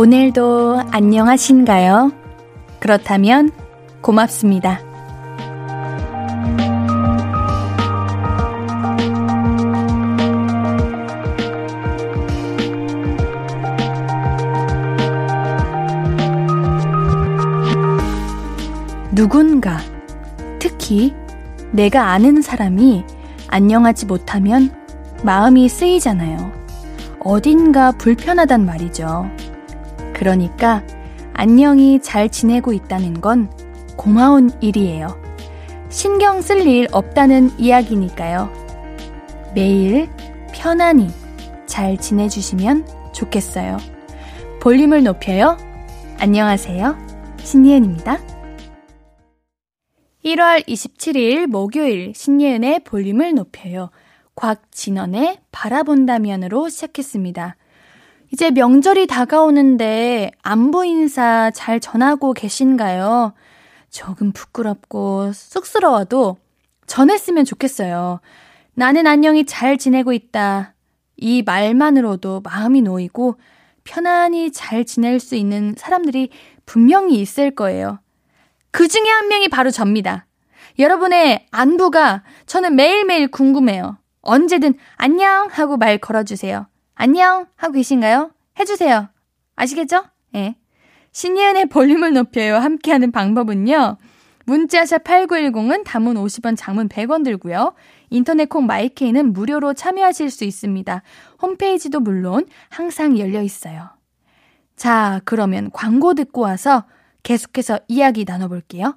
오늘도 안녕하신가요? 그렇다면 고맙습니다. 누군가, 특히 내가 아는 사람이 안녕하지 못하면 마음이 쓰이잖아요. 어딘가 불편하단 말이죠. 그러니까 안녕히 잘 지내고 있다는 건 고마운 일이에요. 신경 쓸 일 없다는 이야기니까요. 매일 편안히 잘 지내주시면 좋겠어요. 볼륨을 높여요. 안녕하세요. 신예은입니다. 1월 27일 목요일 신예은의 볼륨을 높여요. 곽진원의 바라본다면으로 시작했습니다. 이제 명절이 다가오는데 안부 인사 잘 전하고 계신가요? 조금 부끄럽고 쑥스러워도 전했으면 좋겠어요. 나는 안녕히 잘 지내고 있다. 이 말만으로도 마음이 놓이고 편안히 잘 지낼 수 있는 사람들이 분명히 있을 거예요. 그 중에 한 명이 바로 접니다. 여러분의 안부가 저는 매일매일 궁금해요. 언제든 안녕 하고 말 걸어주세요. 안녕 하고 계신가요? 해주세요. 아시겠죠? 예. 네. 신예은의 볼륨을 높여요. 함께하는 방법은요. 문자샵 8910은 담은 50원, 장문 100원 들고요. 인터넷 콩 마이케이는 무료로 참여하실 수 있습니다. 홈페이지도 물론 항상 열려 있어요. 자, 그러면 광고 듣고 와서 계속해서 이야기 나눠볼게요.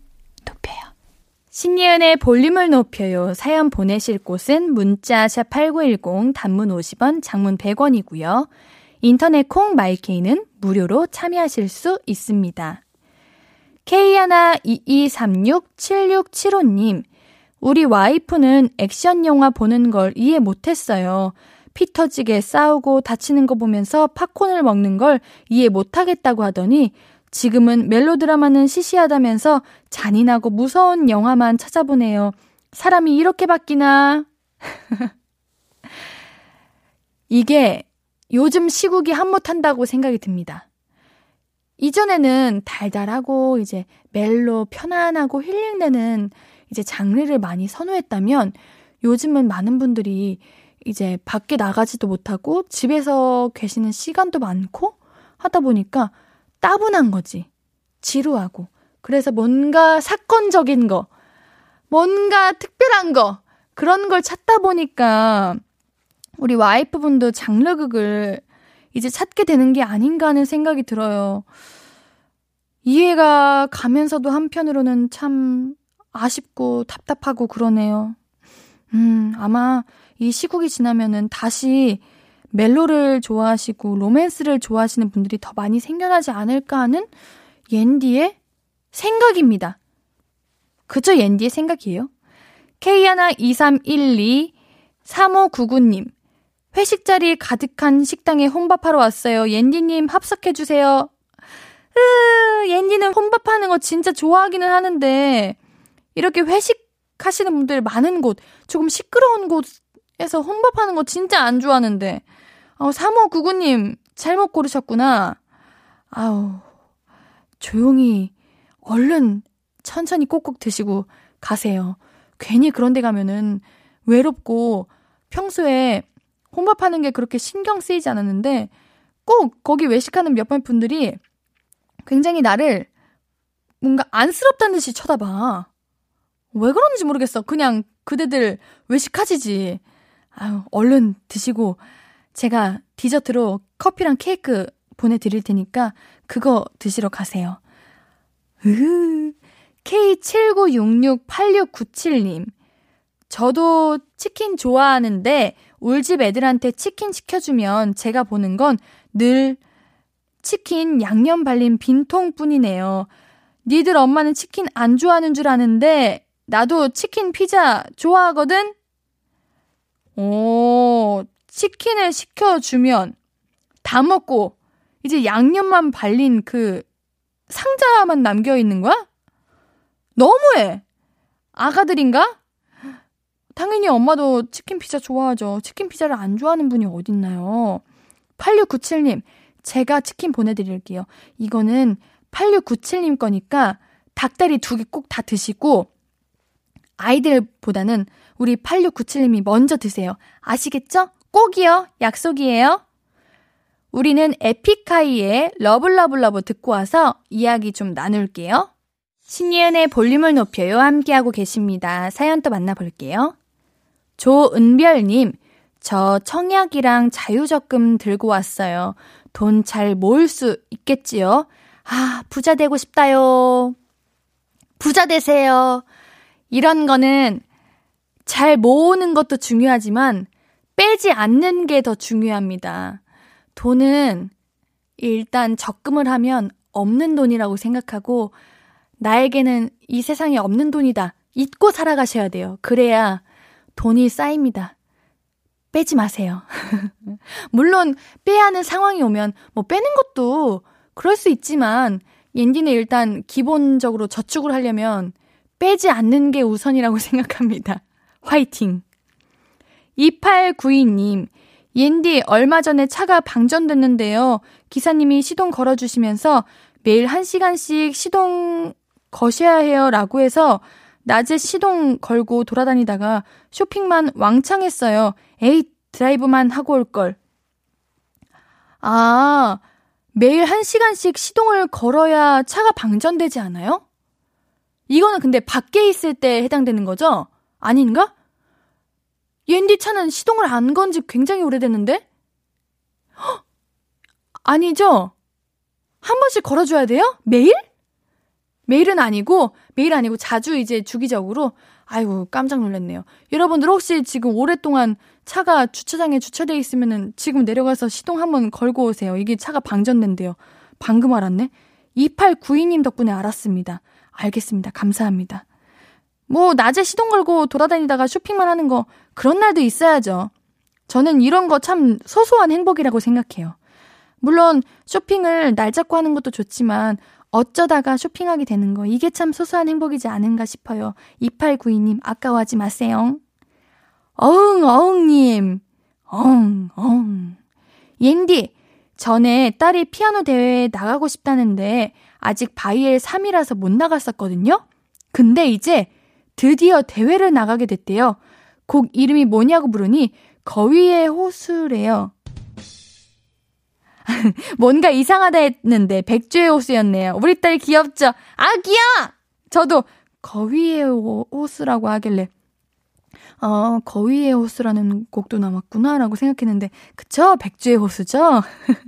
신예은의 볼륨을 높여요. 사연 보내실 곳은 문자샵 8910 단문 50원, 장문 100원이고요. 인터넷 콩 마이케이는 무료로 참여하실 수 있습니다. K122367675님, 우리 와이프는 액션 영화 보는 걸 이해 못했어요. 피 터지게 싸우고 다치는 거 보면서 팝콘을 먹는 걸 이해 못하겠다고 하더니 지금은 멜로드라마는 시시하다면서 잔인하고 무서운 영화만 찾아보네요. 사람이 이렇게 바뀌나? 이게 요즘 시국이 한몫한다고 생각이 듭니다. 이전에는 달달하고 이제 멜로 편안하고 힐링되는 이제 장르를 많이 선호했다면 요즘은 많은 분들이 이제 밖에 나가지도 못하고 집에서 계시는 시간도 많고 하다 보니까 따분한 거지. 지루하고. 그래서 뭔가 사건적인 거, 뭔가 특별한 거, 그런 걸 찾다 보니까 우리 와이프분도 장르극을 이제 찾게 되는 게 아닌가 하는 생각이 들어요. 이해가 가면서도 한편으로는 참 아쉽고 답답하고 그러네요. 음, 아마 이 시국이 지나면은 다시 멜로를 좋아하시고 로맨스를 좋아하시는 분들이 더 많이 생겨나지 않을까 하는 옌디의 생각입니다. 그저 옌디의 생각이에요. K12312 3599님 회식 자리 가득한 식당에 혼밥하러 왔어요. 옌디님 합석해주세요. 으, 옌디는 혼밥하는 거 진짜 좋아하기는 하는데, 이렇게 회식하시는 분들 많은 곳, 조금 시끄러운 곳에서 혼밥하는 거 진짜 안 좋아하는데, 어, 3599님, 잘못 고르셨구나. 아우, 조용히, 얼른, 천천히 꼭꼭 드시고 가세요. 괜히 그런 데 가면은 외롭고 평소에 혼밥하는 게 그렇게 신경 쓰이지 않았는데 꼭 거기 외식하는 몇몇 분들이 굉장히 나를 뭔가 안쓰럽다는 듯이 쳐다봐. 왜 그런지 모르겠어. 그냥 그대들 외식하지지. 아유, 얼른 드시고 제가 디저트로 커피랑 케이크 보내드릴 테니까 그거 드시러 가세요. 으 K79668697님. 저도 치킨 좋아하는데 울집 애들한테 치킨 시켜주면 제가 보는 건 늘 치킨 양념 발린 빈통 뿐이네요. 니들 엄마는 치킨 안 좋아하는 줄 아는데 나도 치킨 피자 좋아하거든? 오, 치킨을 시켜주면 다 먹고 이제 양념만 발린 그 상자만 남겨 있는 거야? 너무해! 아가들인가? 당연히 엄마도 치킨 피자 좋아하죠. 치킨 피자를 안 좋아하는 분이 어딨나요? 8697님, 제가 치킨 보내드릴게요. 이거는 8697님 거니까 닭다리 두 개 꼭 다 드시고, 아이들보다는 우리 8697님이 먼저 드세요. 아시겠죠? 꼭이요. 약속이에요. 우리는 에픽하이의 Love Love Love 듣고 와서 이야기 좀 나눌게요. 신예은의 볼륨을 높여요. 함께하고 계십니다. 사연 또 만나볼게요. 조은별님, 저 청약이랑 자유적금 들고 왔어요. 돈 잘 모을 수 있겠지요? 아, 부자 되고 싶다요. 부자 되세요. 이런 거는 잘 모으는 것도 중요하지만 빼지 않는 게 더 중요합니다. 돈은 일단 적금을 하면 없는 돈이라고 생각하고 나에게는 이 세상에 없는 돈이다. 잊고 살아가셔야 돼요. 그래야 돈이 쌓입니다. 빼지 마세요. 물론 빼야 하는 상황이 오면 뭐 빼는 것도 그럴 수 있지만 옌디는 일단 기본적으로 저축을 하려면 빼지 않는 게 우선이라고 생각합니다. 화이팅! 2892님, 옌디 얼마 전에 차가 방전됐는데요. 기사님이 시동 걸어주시면서 매일 1시간씩 시동 거셔야 해요 라고 해서 낮에 시동 걸고 돌아다니다가 쇼핑만 왕창 했어요. 에이, 드라이브만 하고 올 걸. 아, 매일 한 시간씩 시동을 걸어야 차가 방전되지 않아요? 이거는 근데 밖에 있을 때 해당되는 거죠? 아닌가? 옌디 차는 시동을 안 건 지 굉장히 오래됐는데? 헉! 아니죠? 한 번씩 걸어줘야 돼요? 매일? 매일은 아니고, 매일 아니고 자주 이제 주기적으로, 아이고, 깜짝 놀랐네요. 여러분들 혹시 지금 오랫동안 차가 주차장에 주차되어 있으면은 지금 내려가서 시동 한번 걸고 오세요. 이게 차가 방전된대요. 방금 알았네? 2892님 덕분에 알았습니다. 알겠습니다. 감사합니다. 뭐, 낮에 시동 걸고 돌아다니다가 쇼핑만 하는 거, 그런 날도 있어야죠. 저는 이런 거 참 소소한 행복이라고 생각해요. 물론, 쇼핑을 날 잡고 하는 것도 좋지만, 어쩌다가 쇼핑하게 되는 거, 이게 참 소소한 행복이지 않은가 싶어요. 2892님, 아까워하지 마세요. 어흥, 어흥님. 엉, 엉. 옌디, 전에 딸이 피아노 대회에 나가고 싶다는데, 아직 바이엘 3이라서 못 나갔었거든요? 근데 이제 드디어 대회를 나가게 됐대요. 곡 이름이 뭐냐고 물으니, 거위의 호수래요. 뭔가 이상하다 했는데 백주의 호수였네요. 우리 딸 귀엽죠? 아, 귀여워! 저도 거위의 호수라고 하길래 어, 거위의 호수라는 곡도 남았구나라고 생각했는데 그쵸? 백주의 호수죠?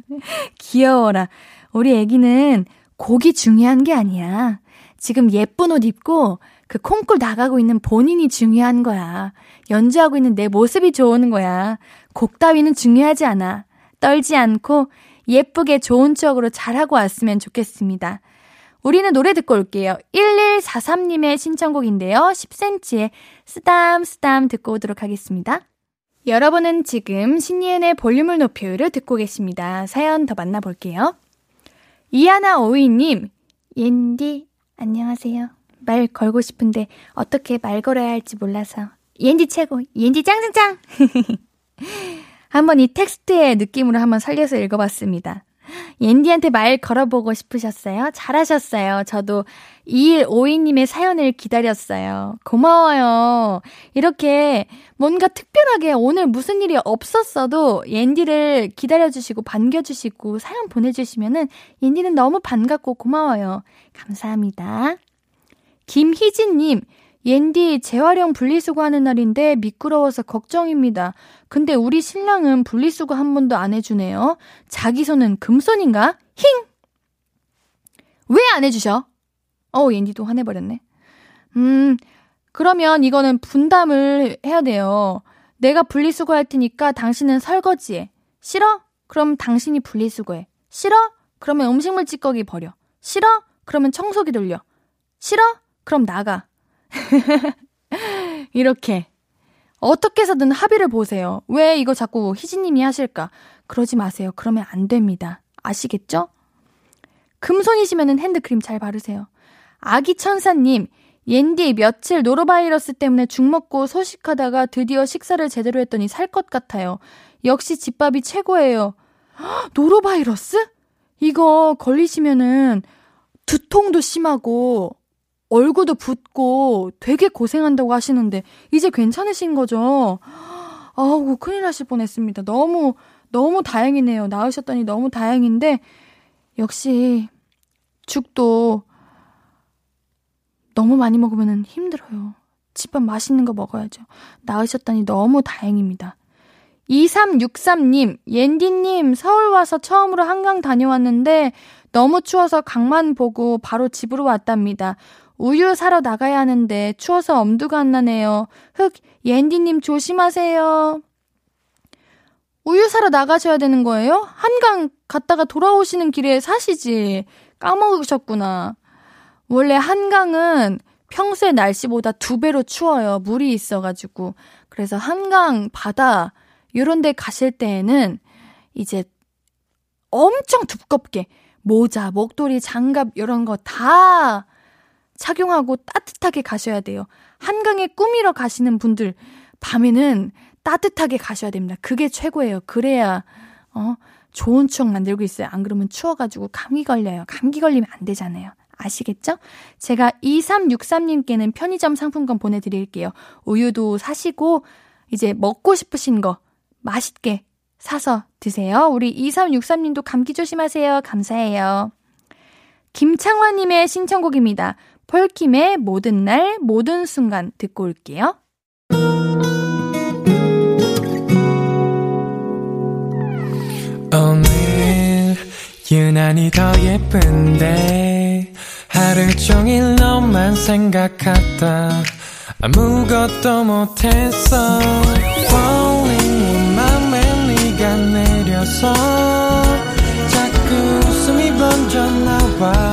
귀여워라. 우리 애기는 곡이 중요한 게 아니야. 지금 예쁜 옷 입고 그 콩쿨 나가고 있는 본인이 중요한 거야. 연주하고 있는 내 모습이 좋은 거야. 곡 따위는 중요하지 않아. 떨지 않고 예쁘게 좋은 추억으로 잘하고 왔으면 좋겠습니다. 우리는 노래 듣고 올게요. 1143님의 신청곡인데요. 10cm의 쓰담 쓰담 듣고 오도록 하겠습니다. 여러분은 지금 신예은의 볼륨을 높여요를 듣고 계십니다. 사연 더 만나볼게요. 이하나 오이님, 옌디, 안녕하세요. 말 걸고 싶은데 어떻게 말 걸어야 할지 몰라서. 옌디 최고, 옌디 짱짱짱! 한번 이 텍스트의 느낌으로 한번 살려서 읽어봤습니다. 옌디한테 말 걸어보고 싶으셨어요? 잘하셨어요. 저도 2152님의 사연을 기다렸어요. 고마워요. 이렇게 뭔가 특별하게 오늘 무슨 일이 없었어도 옌디를 기다려주시고 반겨주시고 사연 보내주시면은 옌디는 너무 반갑고 고마워요. 감사합니다. 김희진님, 옌디 재활용 분리수거 하는 날인데 미끄러워서 걱정입니다. 근데 우리 신랑은 분리수거 한 번도 안 해주네요. 자기 손은 금손인가? 힝! 왜 안 해주셔? 어, 옌디도 화내버렸네. 음, 그러면 이거는 분담을 해야 돼요. 내가 분리수거 할 테니까 당신은 설거지해. 싫어? 그럼 당신이 분리수거해. 싫어? 그러면 음식물 찌꺼기 버려. 싫어? 그러면 청소기 돌려. 싫어? 그럼 나가. 이렇게. 어떻게 해서든 합의를 보세요. 왜 이거 자꾸 희진님이 하실까? 그러지 마세요. 그러면 안 됩니다. 아시겠죠? 금손이시면 핸드크림 잘 바르세요. 아기 천사님, 옌디 며칠 노로바이러스 때문에 죽 먹고 소식하다가 드디어 식사를 제대로 했더니 살 것 같아요. 역시 집밥이 최고예요. 노로바이러스? 이거 걸리시면은 두통도 심하고 얼굴도 붓고 되게 고생한다고 하시는데 이제 괜찮으신 거죠? 아우 큰일 나실 뻔했습니다. 너무 너무 다행이네요. 나으셨더니 너무 다행인데 역시 죽도 너무 많이 먹으면 힘들어요. 집밥 맛있는 거 먹어야죠. 나으셨다니 너무 다행입니다. 2363님, 옌디님, 서울 와서 처음으로 한강 다녀왔는데 너무 추워서 강만 보고 바로 집으로 왔답니다. 우유 사러 나가야 하는데 추워서 엄두가 안 나네요. 흑, 옌디님 조심하세요. 우유 사러 나가셔야 되는 거예요? 한강 갔다가 돌아오시는 길에 사시지. 까먹으셨구나. 원래 한강은 평소의 날씨보다 두 배로 추워요. 물이 있어가지고. 그래서 한강, 바다, 요런 데 가실 때에는 이제 엄청 두껍게 모자, 목도리, 장갑, 요런 거 다 착용하고 따뜻하게 가셔야 돼요. 한강에 꾸미러 가시는 분들, 밤에는 따뜻하게 가셔야 됩니다. 그게 최고예요. 그래야, 어, 좋은 추억 만들고 있어요. 안 그러면 추워가지고 감기 걸려요. 감기 걸리면 안 되잖아요. 아시겠죠? 제가 2363님께는 편의점 상품권 보내드릴게요. 우유도 사시고, 이제 먹고 싶으신 거 맛있게 사서 드세요. 우리 2363님도 감기 조심하세요. 감사해요. 김창환님의 신청곡입니다. 폴킴의 모든 날, 모든 순간 듣고 올게요. 오늘 유난히 더 예쁜데 하루 종일 너만 생각하다 아무것도 못했어 Falling 맘에 네가 내려서 자꾸 웃음이 번져 나와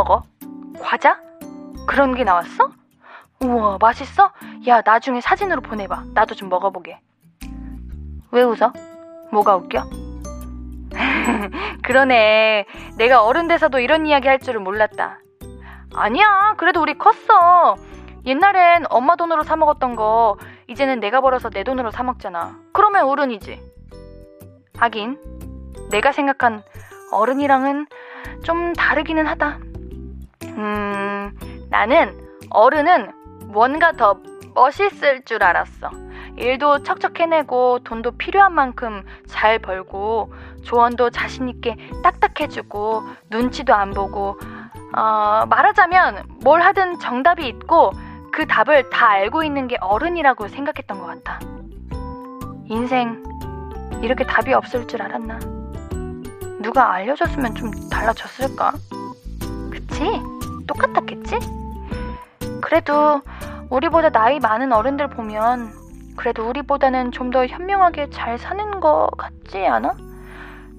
먹어? 과자? 그런 게 나왔어? 우와, 맛있어? 야, 나중에 사진으로 보내봐. 나도 좀 먹어보게. 왜 웃어? 뭐가 웃겨? 그러네. 내가 어른 돼서도 이런 이야기 할 줄을 몰랐다. 아니야. 그래도 우리 컸어. 옛날엔 엄마 돈으로 사 먹었던 거, 이제는 내가 벌어서 내 돈으로 사 먹잖아. 그러면 어른이지. 하긴, 내가 생각한 어른이랑은 좀 다르기는 하다. 음, 나는 어른은 뭔가 더 멋있을 줄 알았어. 일도 척척 해내고 돈도 필요한 만큼 잘 벌고 조언도 자신있게 딱딱해주고 눈치도 안 보고 어, 말하자면 뭘 하든 정답이 있고 그 답을 다 알고 있는 게 어른이라고 생각했던 것 같아. 인생 이렇게 답이 없을 줄 알았나? 누가 알려줬으면 좀 달라졌을까? 그치? 똑같았겠지? 그래도 우리보다 나이 많은 어른들 보면 그래도 우리보다는 좀 더 현명하게 잘 사는 거 같지 않아?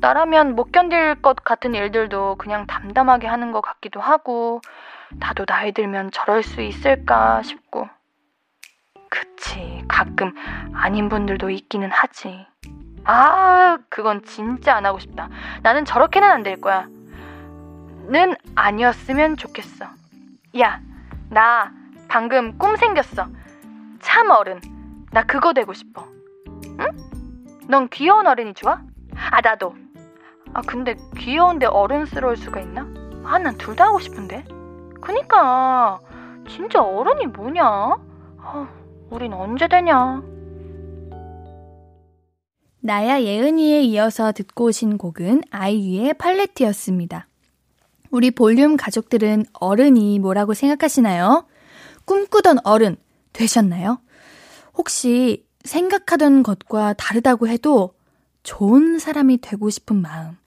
나라면 못 견딜 것 같은 일들도 그냥 담담하게 하는 것 같기도 하고 나도 나이 들면 저럴 수 있을까 싶고 그치 가끔 아닌 분들도 있기는 하지 아 그건 진짜 안 하고 싶다 나는 저렇게는 안 될 거야 는 아니었으면 좋겠어 야 나 방금 꿈 생겼어 참 어른 나 그거 되고 싶어. 응? 넌 귀여운 어른이 좋아? 아, 나도. 아, 근데 귀여운데 어른스러울 수가 있나? 아, 난 둘 다 하고 싶은데. 그니까, 진짜 어른이 뭐냐? 아, 우린 언제 되냐? 나야 예은이에 이어서 듣고 오신 곡은 아이유의 팔레트였습니다. 우리 볼륨 가족들은 어른이 뭐라고 생각하시나요? 꿈꾸던 어른 되셨나요? 혹시 생각하던 것과 다르다고 해도 좋은 사람이 되고 싶은 마음,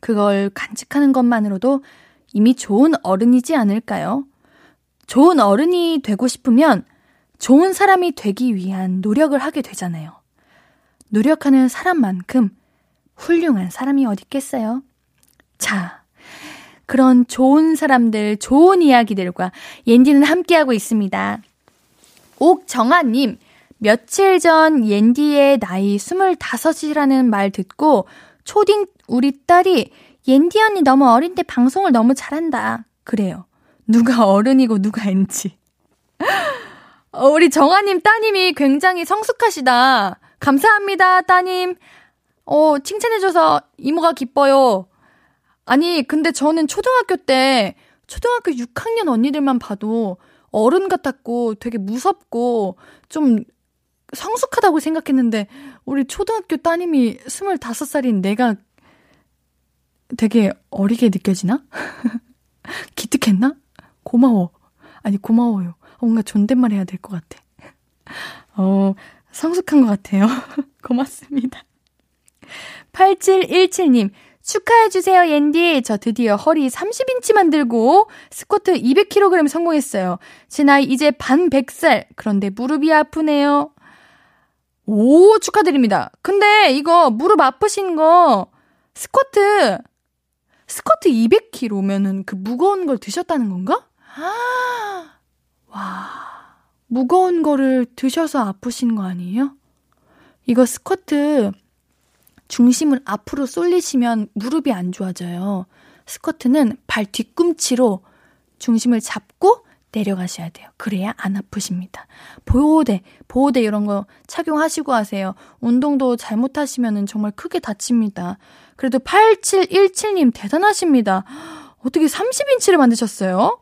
그걸 간직하는 것만으로도 이미 좋은 어른이지 않을까요? 좋은 어른이 되고 싶으면 좋은 사람이 되기 위한 노력을 하게 되잖아요. 노력하는 사람만큼 훌륭한 사람이 어디 있겠어요? 자, 그런 좋은 사람들, 좋은 이야기들과 옌디는 함께하고 있습니다. 옥정아님, 며칠 전 옌디의 나이 25이라는 말 듣고 초딩 우리 딸이 옌디 언니 너무 어린데 방송을 너무 잘한다. 그래요. 누가 어른이고 누가 엔지. 어, 우리 정아님 따님이 굉장히 성숙하시다. 감사합니다, 따님. 어, 칭찬해줘서 이모가 기뻐요. 아니, 근데 저는 초등학교 때, 초등학교 6학년 언니들만 봐도 어른 같았고 되게 무섭고 좀 성숙하다고 생각했는데 우리 초등학교 따님이 25살인 내가 되게 어리게 느껴지나? 기특했나? 고마워. 아니, 고마워요. 뭔가 존댓말 해야 될 것 같아. 어, 성숙한 것 같아요. 고맙습니다. 8717님, 축하해주세요, 옌디. 저 드디어 허리 30인치 만들고 스쿼트 200kg 성공했어요. 제 나이 이제 반 100살. 그런데 무릎이 아프네요. 오, 축하드립니다. 근데 이거 무릎 아프신 거 스쿼트 스쿼트 200kg면은 그 무거운 걸 드셨다는 건가? 아, 와, 무거운 거를 드셔서 아프신 거 아니에요? 이거 스쿼트 중심을 앞으로 쏠리시면 무릎이 안 좋아져요. 스쿼트는 발 뒤꿈치로 중심을 잡고 내려가셔야 돼요. 그래야 안 아프십니다. 보호대, 보호대 이런 거 착용하시고 하세요. 운동도 잘못하시면 정말 크게 다칩니다. 그래도 8717님 대단하십니다. 어떻게 30인치를 만드셨어요?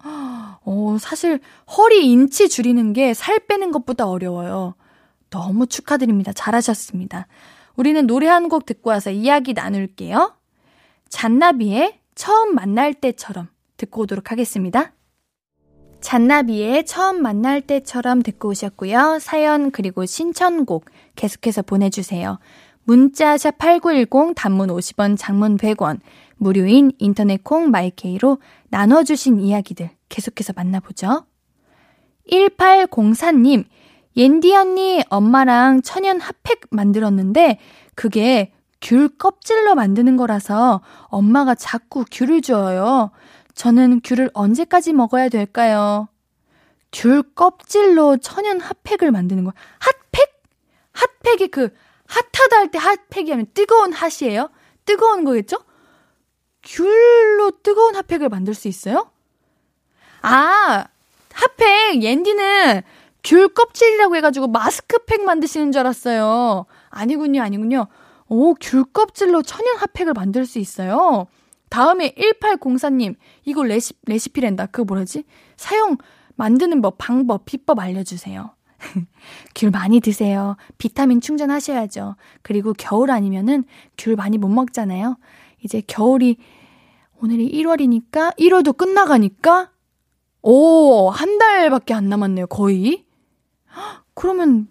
어, 사실 허리 인치 줄이는 게 살 빼는 것보다 어려워요. 너무 축하드립니다. 잘하셨습니다. 우리는 노래 한 곡 듣고 와서 이야기 나눌게요. 잔나비의 처음 만날 때처럼 듣고 오도록 하겠습니다. 잔나비의 처음 만날 때처럼 듣고 오셨고요. 사연 그리고 신청곡 계속해서 보내주세요. 문자샵 8910 단문 50원 장문 100원 무료인 인터넷 콩 마이케이로 나눠주신 이야기들 계속해서 만나보죠. 1804님 옌디 언니 엄마랑 천연 핫팩 만들었는데 그게 귤 껍질로 만드는 거라서 엄마가 자꾸 귤을 줘요. 저는 귤을 언제까지 먹어야 될까요? 귤 껍질로 천연 핫팩을 만드는 거. 핫팩? 핫팩이 그 핫하다 할 때 핫팩이 하면 뜨거운 핫이에요? 뜨거운 거겠죠? 귤로 뜨거운 핫팩을 만들 수 있어요? 아, 핫팩, 옌디는 귤 껍질이라고 해가지고 마스크팩 만드시는 줄 알았어요. 아니군요, 아니군요. 오, 귤 껍질로 천연 핫팩을 만들 수 있어요. 다음에 1804님, 이거 레시, 레시피랜다. 그거 뭐라지? 사용, 만드는 법, 방법, 비법 알려주세요. 귤 많이 드세요. 비타민 충전하셔야죠. 그리고 겨울 아니면은 귤 많이 못 먹잖아요. 이제 겨울이, 오늘이 1월이니까, 1월도 끝나가니까, 오, 한 달밖에 안 남았네요. 거의. 그러면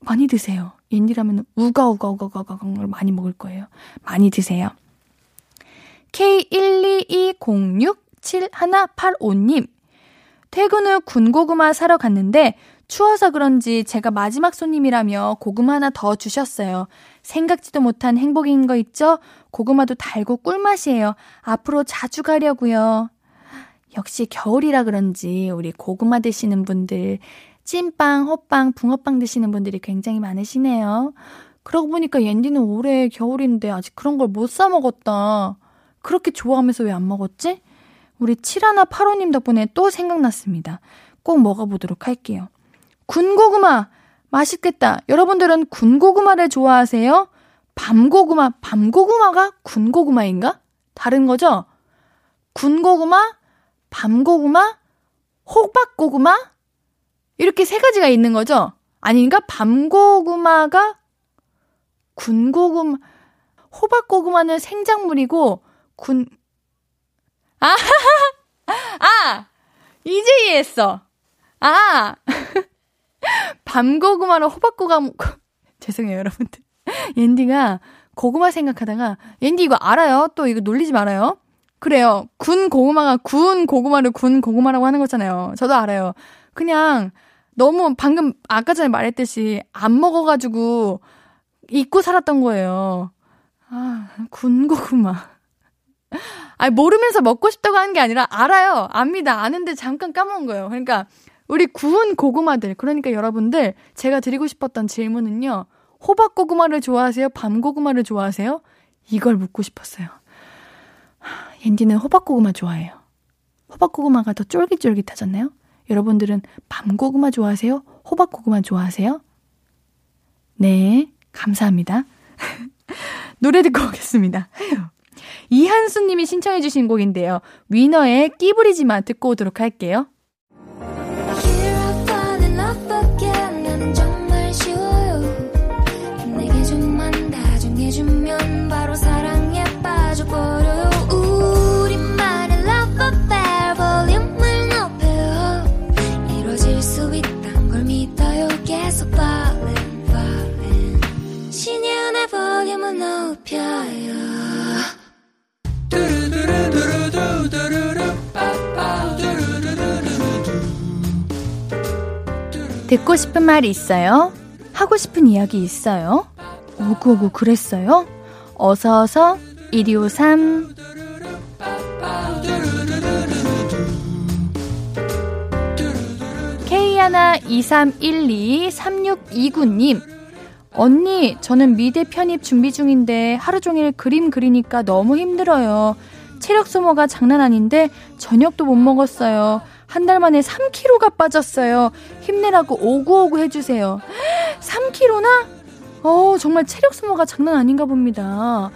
많이 드세요. 옌디라면 우가우가우가우가우가를 많이 먹을 거예요. 많이 드세요. K122067185님. 퇴근 후 군고구마 사러 갔는데 추워서 그런지 제가 마지막 손님이라며 고구마 하나 더 주셨어요. 생각지도 못한 행복인 거 있죠? 고구마도 달고 꿀맛이에요. 앞으로 자주 가려고요. 역시 겨울이라 그런지 우리 고구마 드시는 분들 찐빵, 호빵, 붕어빵 드시는 분들이 굉장히 많으시네요. 그러고 보니까 옌디는 올해 겨울인데 아직 그런 걸 못 사 먹었다. 그렇게 좋아하면서 왜 안 먹었지? 우리 7185님 덕분에 또 생각났습니다. 꼭 먹어보도록 할게요. 군고구마! 맛있겠다. 여러분들은 군고구마를 좋아하세요? 밤고구마, 밤고구마가 군고구마인가? 다른 거죠? 군고구마, 밤고구마, 호박고구마? 이렇게 세 가지가 있는 거죠? 아닌가? 밤고구마가 군고구마, 호박고구마는 생작물이고, 군, 아, 아! 이제 이해했어. 아! 밤고구마로 호박고구마, 죄송해요, 여러분들. 옌디가 고구마 생각하다가, 옌디 이거 알아요? 또 이거 놀리지 말아요. 그래요. 군 고구마가 군 고구마를 군 고구마라고 하는 거잖아요. 저도 알아요. 그냥 너무 방금 아까 전에 말했듯이 안 먹어가지고 잊고 살았던 거예요. 아, 군 고구마. 아니, 모르면서 먹고 싶다고 하는 게 아니라 알아요. 압니다. 아는데 잠깐 까먹은 거예요. 그러니까 우리 구운 고구마들. 그러니까 여러분들 제가 드리고 싶었던 질문은요. 호박 고구마를 좋아하세요? 밤 고구마를 좋아하세요? 이걸 묻고 싶었어요. 옌디는 호박 고구마 좋아해요. 호박 고구마가 더 쫄깃쫄깃하잖아요? 여러분들은 밤고구마 좋아하세요? 호박고구마 좋아하세요? 네, 감사합니다. 노래 듣고 오겠습니다. 이한수님이 신청해주신 곡인데요. 위너의 끼부리지마 듣고 오도록 할게요. 듣고 싶은 말 있어요? 하고 싶은 이야기 있어요? 오구오구 그랬어요? 어서어서 1253 K123123629님 언니, 저는 미대 편입 준비 중인데 하루 종일 그림 그리니까 너무 힘들어요. 체력 소모가 장난 아닌데 저녁도 못 먹었어요. 한 달 만에 3kg가 빠졌어요. 힘내라고 오구오구 해주세요. 3kg나? 어, 정말 체력 소모가 장난 아닌가 봅니다.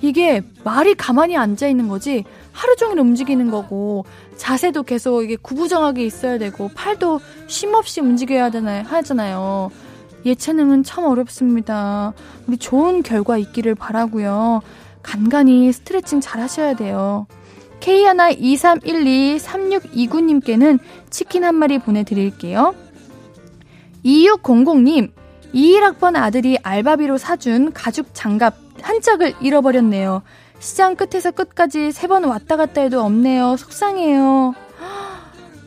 이게 말이 가만히 앉아 있는 거지 하루 종일 움직이는 거고 자세도 계속 이게 구부정하게 있어야 되고 팔도 쉼 없이 움직여야 하잖아요. 하잖아요. 예체능은 참 어렵습니다. 우리 좋은 결과 있기를 바라고요. 간간히 스트레칭 잘 하셔야 돼요. K123123629님께는 치킨 한 마리 보내드릴게요. 2600님, 21학번 아들이 알바비로 사준 가죽 장갑 한 짝을 잃어버렸네요. 시장 끝에서 끝까지 세 번 왔다 갔다 해도 없네요. 속상해요.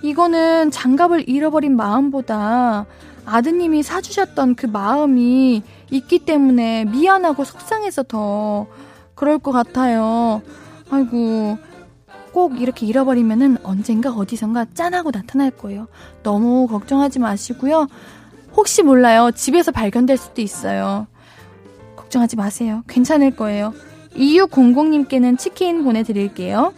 이거는 장갑을 잃어버린 마음보다 아드님이 사주셨던 그 마음이 있기 때문에 미안하고 속상해서 더 그럴 것 같아요. 아이고, 꼭 이렇게 잃어버리면은 언젠가 어디선가 짠하고 나타날 거예요. 너무 걱정하지 마시고요. 혹시 몰라요. 집에서 발견될 수도 있어요. 걱정하지 마세요. 괜찮을 거예요. 2600님께는 치킨 보내드릴게요.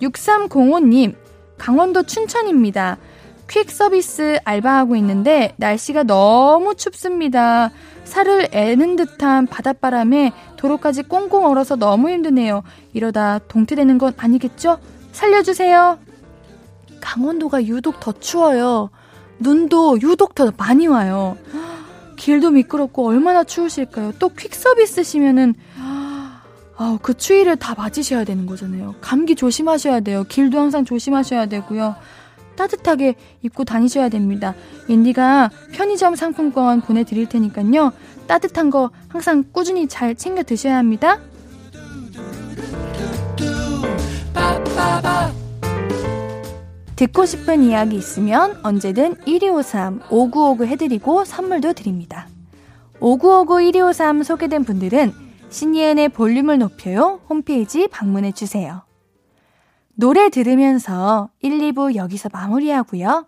6305님, 강원도 춘천입니다. 퀵 서비스 알바하고 있는데 날씨가 너무 춥습니다. 살을 애는 듯한 바닷바람에 도로까지 꽁꽁 얼어서 너무 힘드네요. 이러다 동태되는 건 아니겠죠? 살려주세요. 강원도가 유독 더 추워요. 눈도 유독 더 많이 와요. 길도 미끄럽고 얼마나 추우실까요? 또 퀵 서비스시면은 아, 그 추위를 다 맞으셔야 되는 거잖아요. 감기 조심하셔야 돼요. 길도 항상 조심하셔야 되고요. 따뜻하게 입고 다니셔야 됩니다. 옌디가 편의점 상품권 보내드릴 테니까요. 따뜻한 거 항상 꾸준히 잘 챙겨 드셔야 합니다. 듣고 싶은 이야기 있으면 언제든 1253 5959 해드리고 선물도 드립니다. 5959 1253 소개된 분들은 신예은의 볼륨을 높여요 홈페이지 방문해 주세요. 노래 들으면서 1, 2부 여기서 마무리하고요.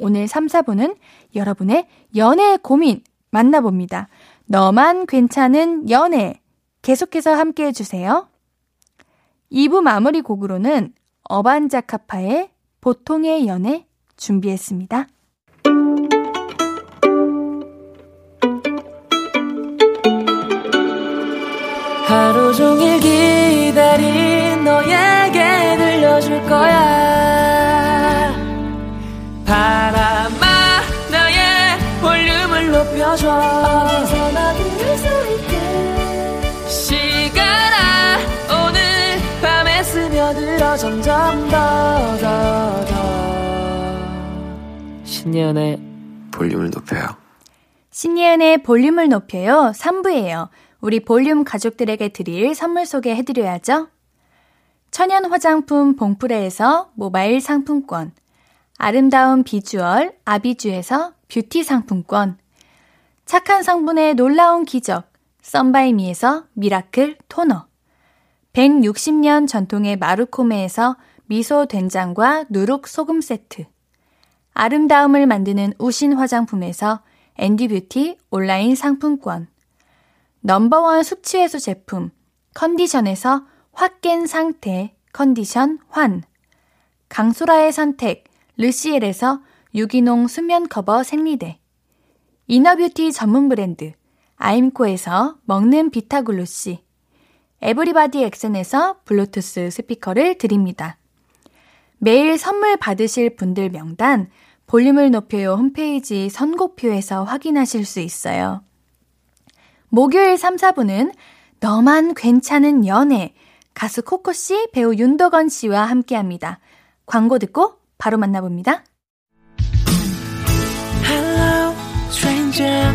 오늘 3, 4부는 여러분의 연애 고민 만나봅니다. 너만 괜찮은 연애 계속해서 함께 해주세요. 2부 마무리 곡으로는 어반자카파의 보통의 연애 준비했습니다. 하루 종일 기다린 너에 들어줄 거야. 바람아 나의 볼륨을 높여줘. 어디서나 들을 수 있게. 시간아 오늘 밤에 스며들어 점점 더 더 더. 신예은의 볼륨을 높여요. 신예은의 볼륨을 높여요. 3부예요. 우리 볼륨 가족들에게 드릴 선물 소개해드려야죠 천연 화장품 봉프레에서 모바일 상품권 아름다운 비주얼 아비주에서 뷰티 상품권 착한 성분의 놀라운 기적 썬바이미에서 미라클 토너 160년 전통의 마루코메에서 미소 된장과 누룩 소금 세트 아름다움을 만드는 우신 화장품에서 앤디뷰티 온라인 상품권 number one 숙취해소 제품 컨디션에서 확 깬 상태 컨디션 환 강소라의 선택 르시엘에서 유기농 수면 커버 생리대 이너뷰티 전문 브랜드 아임코에서 먹는 비타글루시 에브리바디 엑센에서 블루투스 스피커를 드립니다. 매일 선물 받으실 분들 명단 볼륨을 높여요 홈페이지 선곡표에서 확인하실 수 있어요. 목요일 3, 4분은 너만 괜찮은 연애 가수 코코 씨, 배우 윤덕원 씨와 함께 합니다. 광고 듣고 바로 만나봅니다. Hello, stranger.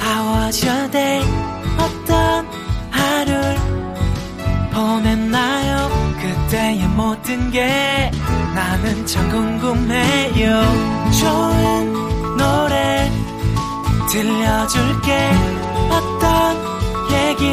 How was your day? 어떤 하루를 보냈나요? 그때의 모든 게 나는 참 궁금해요. 좋은 노래 들려줄게. 어떤 얘기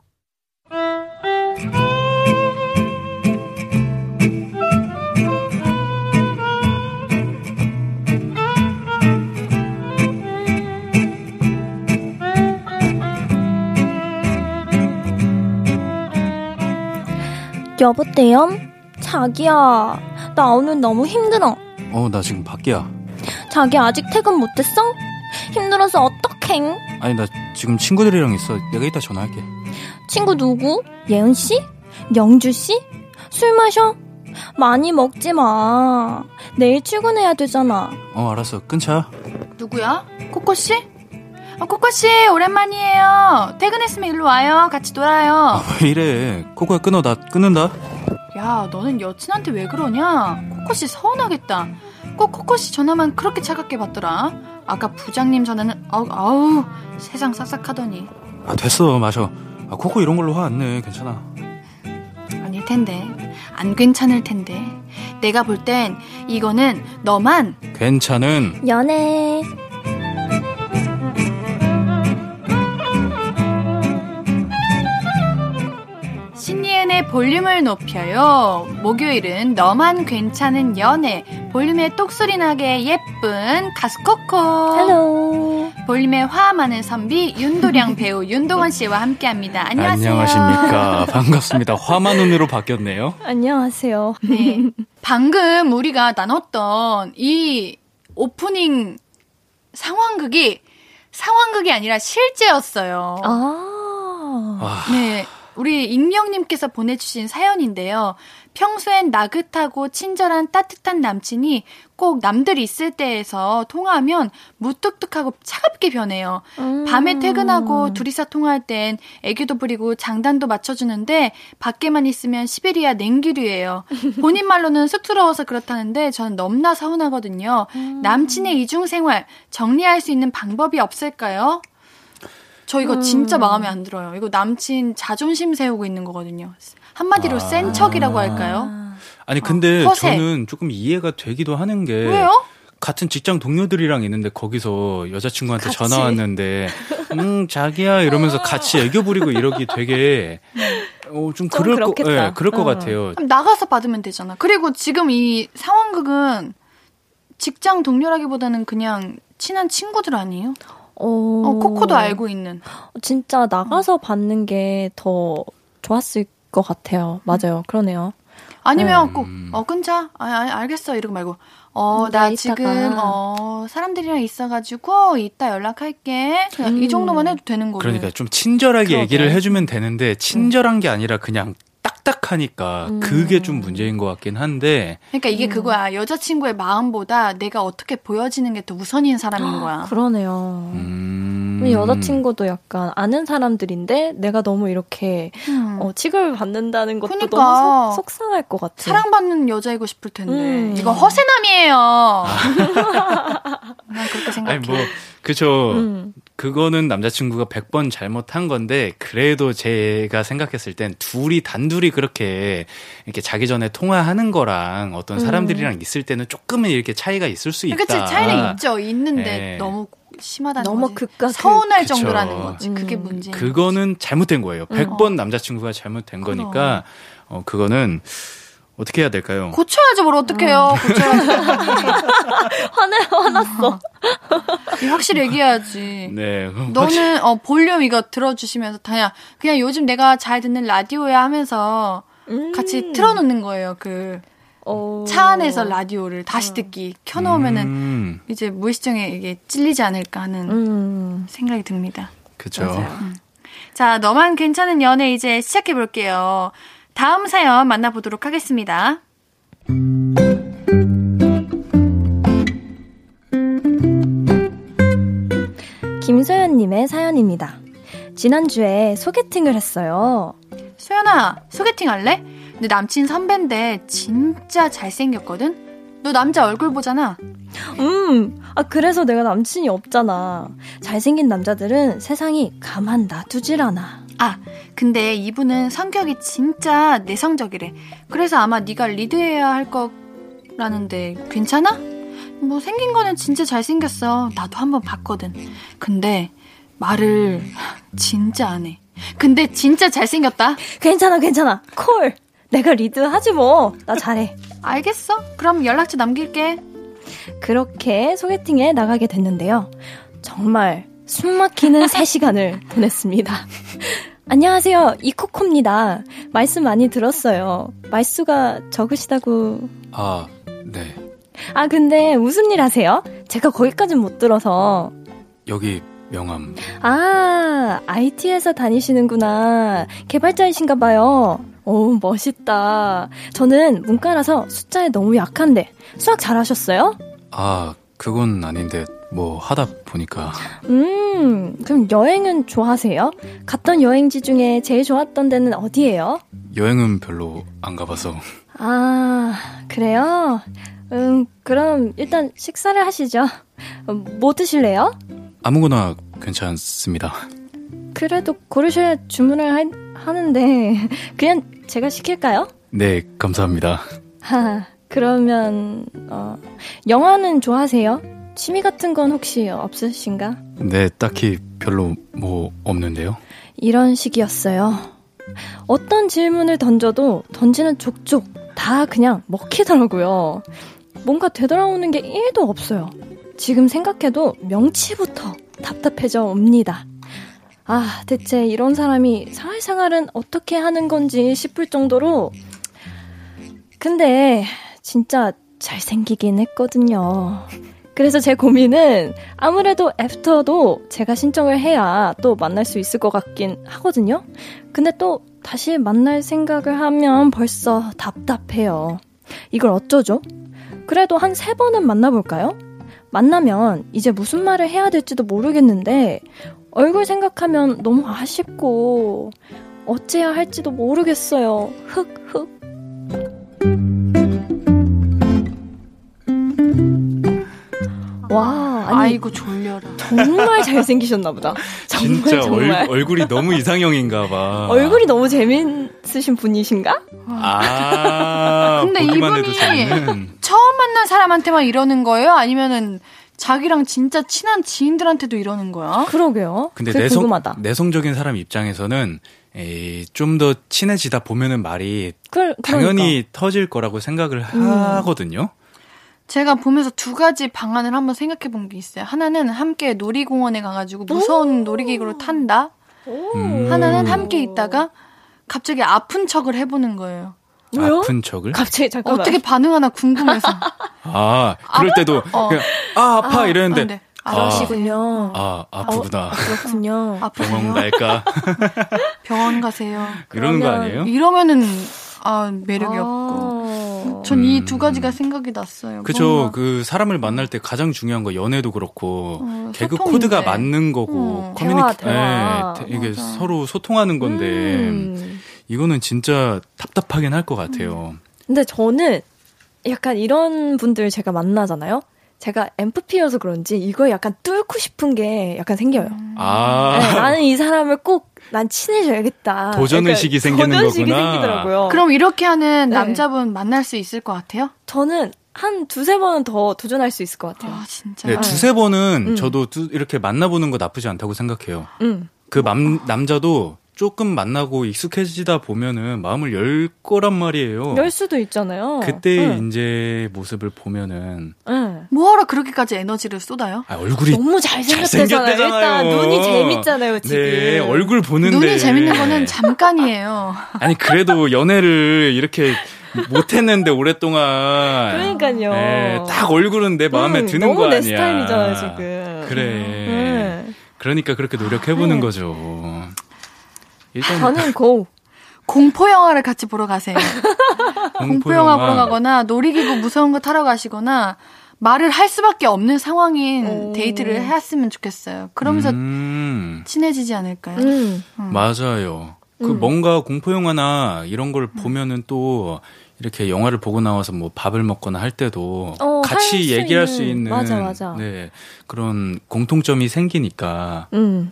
여보세요? 자기야, 나 오늘 너무 힘들어. 어, 나 지금 밖이야. 자기 아직 퇴근 못했어? 힘들어서 어떡해? 아니, 나 지금 친구들이랑 있어. 내가 이따 전화할게. 친구 누구? 예은 씨? 영주 씨? 술 마셔? 많이 먹지 마. 내일 출근해야 되잖아. 어, 알았어. 끊자. 누구야? 코코씨? 어, 코코씨, 오랜만이에요. 퇴근했으면 일로 와요. 같이 놀아요. 아, 왜 이래? 코코야 끊어. 나 끊는다. 야, 너는 여친한테 왜 그러냐? 코코씨 서운하겠다. 꼭 코코씨 전화만 그렇게 차갑게 받더라. 아까 부장님 전화는 아우, 아우 세상 싹싹하더니. 아, 됐어. 마셔. 아, 코코 이런 걸로 화 안 내. 괜찮아. 아닐 텐데. 안 괜찮을 텐데. 내가 볼 땐 이거는 너만 괜찮은 연애. 볼륨을 높여요. 목요일은 너만 괜찮은 연애. 볼륨에 똑소리 나게 예쁜 가수 코코. Hello. 볼륨에 화 많은 선비 윤도령 배우 윤동원 씨와 함께합니다. 안녕하세요. 안녕하십니까. 반갑습니다. 화 많은으로 바뀌었네요. 안녕하세요. 네. 방금 우리가 나눴던 이 오프닝 상황극이 상황극이 아니라 실제였어요. 아. 아, 네. 우리 익명님께서 보내주신 사연인데요. 평소엔 나긋하고 친절한 따뜻한 남친이 꼭 남들 있을 때에서 통화하면 무뚝뚝하고 차갑게 변해요. 음. 밤에 퇴근하고 둘이서 통화할 땐 애교도 부리고 장단도 맞춰주는데 밖에만 있으면 시베리아 냉기류예요. 본인 말로는 쑥스러워서 그렇다는데 저는 너무나 서운하거든요. 남친의 이중생활 정리할 수 있는 방법이 없을까요? 저 이거 진짜 마음에 안 들어요. 이거 남친 자존심 세우고 있는 거거든요. 한마디로 아. 센 척이라고 할까요? 아니 근데 어. 저는 조금 이해가 되기도 하는 게 왜요? 같은 직장 동료들이랑 있는데 거기서 여자친구한테 같이. 전화 왔는데 음 자기야 이러면서 같이 애교 부리고 이러기 되게 어, 좀 좀 그럴 거 그렇겠다. 예, 그럴 것 어. 같아요. 그럼 나가서 받으면 되잖아. 그리고 지금 이 상황극은 직장 동료라기보다는 그냥 친한 친구들 아니에요? 어, 어, 코코도 알고 있는. 진짜 나가서 받는 게 더 좋았을 것 같아요. 맞아요. 그러네요. 아니면 음. 꼭, 어, 끊자. 아, 아, 알겠어. 이러고 말고, 어, 음, 나나 지금, 이따가. 어, 사람들이랑 있어가지고, 이따 연락할게. 그냥 이 음. 정도만 해도 되는 거예요. 그러니까 좀 친절하게 그러게. 얘기를 해주면 되는데 친절한 게 아니라 그냥 딱딱하니까 음. 그게 좀 문제인 것 같긴 한데 그러니까 이게 음. 그거야. 여자친구의 마음보다 내가 어떻게 보여지는 게 더 우선인 사람인 거야. 그러네요. 음. 여자친구도 약간 아는 사람들인데 내가 너무 이렇게 음. 어, 취급을 받는다는 것도 그러니까. 너무 속, 속상할 것 같아. 사랑받는 여자이고 싶을 텐데. 음. 이거 허세남이에요. 난 그렇게 생각해. 아니 뭐 그쵸 음. 그거는 남자친구가 100번 잘못한 건데 그래도 제가 생각했을 땐 둘이 단둘이 그렇게 이렇게 자기 전에 통화하는 거랑 어떤 음. 사람들이랑 있을 때는 조금은 이렇게 차이가 있을 수 있다. 그치, 차이는 있죠. 있는데 네. 너무 심하다는 너무 거지. 극과 극. 서운할 그쵸. 정도라는 거지. 그게 음. 문제인 그거는 잘못된 거예요. 음. 100번 남자친구가 잘못된 거니까 어 그거는 어떻게 해야 될까요? 고쳐야지 뭘 어떡해요. 고쳐야지. 화내 화났어. 이거 확실히 얘기해야지. 네. 너는 어 볼륨 이거 들어주시면서 다야 그냥 요즘 내가 잘 듣는 라디오야 하면서 음. 같이 틀어놓는 거예요. 그차 어. 안에서 라디오를 다시 듣기 켜놓으면은 음, 이제 무의식중에 이게 찔리지 않을까 하는 음. 생각이 듭니다. 그죠. 맞아요. 자, 너만 괜찮은 연애 이제 시작해 볼게요. 다음 사연 만나보도록 하겠습니다. 김소연님의 사연입니다. 지난주에 소개팅을 했어요. 소연아, 소개팅 할래? 내 남친 선배인데 진짜 잘생겼거든? 너 남자 얼굴 보잖아. 음, 아, 그래서 내가 남친이 없잖아. 잘생긴 남자들은 세상이 가만 놔두질 않아. 아, 근데 이분은 성격이 진짜 내성적이래. 그래서 아마 네가 리드해야 할 거라는데 괜찮아? 뭐 생긴 거는 진짜 잘생겼어. 나도 한번 봤거든. 근데 말을 진짜 안 해. 근데 진짜 잘생겼다. 괜찮아, 괜찮아. 콜! 내가 리드하지 뭐. 나 잘해. 알겠어. 그럼 연락처 남길게. 그렇게 소개팅에 나가게 됐는데요. 정말 숨막히는 3시간을 보냈습니다. 안녕하세요. 이코코입니다. 말씀 많이 들었어요. 말수가 적으시다고. 아, 네. 아, 근데 무슨 일 하세요? 제가 거기까진 못 들어서. 여기 명함. 아, IT에서 다니시는구나. 개발자이신가 봐요. 오, 멋있다. 저는 문과라서 숫자에 너무 약한데. 수학 잘하셨어요? 아, 그건 아닌데 뭐 하다 보니까 음, 그럼 여행은 좋아하세요? 갔던 여행지 중에 제일 좋았던 데는 어디예요? 여행은 별로 안 가봐서 아, 그래요? 음, 그럼 일단 식사를 하시죠. 음, 뭐 드실래요? 아무거나 괜찮습니다. 그래도 고르셔야 주문을 하, 하는데, 그냥 제가 시킬까요? 네, 감사합니다. 하, 그러면, 어, 영화는 좋아하세요? 취미 같은 건 혹시 없으신가? 네, 딱히 별로 뭐 없는데요. 이런 식이었어요. 어떤 질문을 던져도 던지는 족족 다 그냥 먹히더라고요. 뭔가 되돌아오는 게 1도 없어요. 지금 생각해도 명치부터 답답해져 옵니다. 아, 대체 이런 사람이 사회생활은 어떻게 하는 건지 싶을 정도로. 근데 진짜 잘생기긴 했거든요. 그래서 제 고민은 아무래도 애프터도 제가 신청을 해야 또 만날 수 있을 것 같긴 하거든요. 근데 또 다시 만날 생각을 하면 벌써 답답해요. 이걸 어쩌죠? 그래도 한 세 번은 만나볼까요? 만나면 이제 무슨 말을 해야 될지도 모르겠는데 얼굴 생각하면 너무 아쉽고 어째야 할지도 모르겠어요. 흑흑. 와, 아니 아이고 졸려라. 정말 잘생기셨나 보다. 정말 진짜 정말. 얼, 얼굴이 너무 이상형인가 봐. 얼굴이 너무 재밌으신 분이신가? 아, 근데 이분이. 처음 만난 사람한테만 이러는 거예요? 아니면은 자기랑 진짜 친한 지인들한테도 이러는 거야? 그러게요. 근데 내성, 궁금하다. 내성적인 사람 입장에서는 좀 더 친해지다 보면은 말이 그, 당연히 터질 거라고 생각을 음. 하거든요. 제가 보면서 두 가지 방안을 한번 생각해 본 게 있어요. 하나는 함께 놀이공원에 가가지고 무서운 놀이기구를 탄다. 음. 하나는 함께 있다가 갑자기 아픈 척을 해보는 거예요. 왜요? 아픈 척을? 갑자기 잠깐만. 어떻게 반응하나 궁금해서. 아, 그럴 때도 어. 그냥 아 아파 아, 이랬는데 아, 네. 아, 그러시군요. 아 아프구나. 그렇군요. 병원 아프세요? 갈까? 병원 가세요. 이러는 거 아니에요? 이러면은 아 매력이 아. 없고. 전이 음. 두 가지가 생각이 났어요. 그죠. 뭔가 그 사람을 만날 때 가장 중요한 거 연애도 그렇고 어, 개그 소통인데. 코드가 맞는 거고 어. 대화, 커뮤니케- 대화. 예, 대- 이게 맞아. 서로 소통하는 건데 음. 이거는 진짜 답답하긴 할 것 같아요. 근데 저는 약간 이런 분들 제가 만나잖아요. 제가 MFP여서 그런지 이걸 약간 뚫고 싶은 게 약간 생겨요. 아 네, 나는 이 사람을 꼭 난 친해져야겠다. 도전 의식이 약간 생기는 도전 의식이 거구나. 생기더라고요. 그럼 이렇게 하는 네. 남자분 만날 수 있을 것 같아요? 저는 한 두세 번은 더 도전할 수 있을 것 같아요. 아 진짜. 네, 두세 번은 음. 저도 두- 이렇게 만나보는 거 나쁘지 않다고 생각해요. 음. 그 남, 남자도 조금 만나고 익숙해지다 보면은 마음을 열 거란 말이에요. 열 수도 있잖아요. 그때 응. 이제 모습을 보면은 응. 뭐하러 그렇게까지 에너지를 쏟아요? 아, 얼굴이 너무 잘생겼대잖아요. 일단 눈이 재밌잖아요, 지금. 네, 얼굴 보는데 눈이 재밌는 거는 잠깐이에요. 아니 그래도 연애를 이렇게 못했는데 오랫동안 그러니까요. 네, 딱 얼굴은 내 마음에 음, 드는 너무 거 아니야. 내 스타일이잖아요, 지금. 그래. 네. 그러니까 그렇게 노력해 보는 네. 거죠. 일단 저는 고. 공포 영화를 같이 보러 가세요. 공포 영화 보러. 가거나 놀이기구 무서운 거 타러 가시거나 말을 할 수밖에 없는 상황인 오. 데이트를 했으면 좋겠어요. 그러면서 음, 친해지지 않을까요? 음. 맞아요. 그 음. 뭔가 공포 영화나 이런 걸 보면은 또 이렇게 영화를 보고 나와서 뭐 밥을 먹거나 할 때도 어, 할수 같이 얘기할 수 있는, 있는 맞아, 맞아. 네, 그런 공통점이 생기니까 음.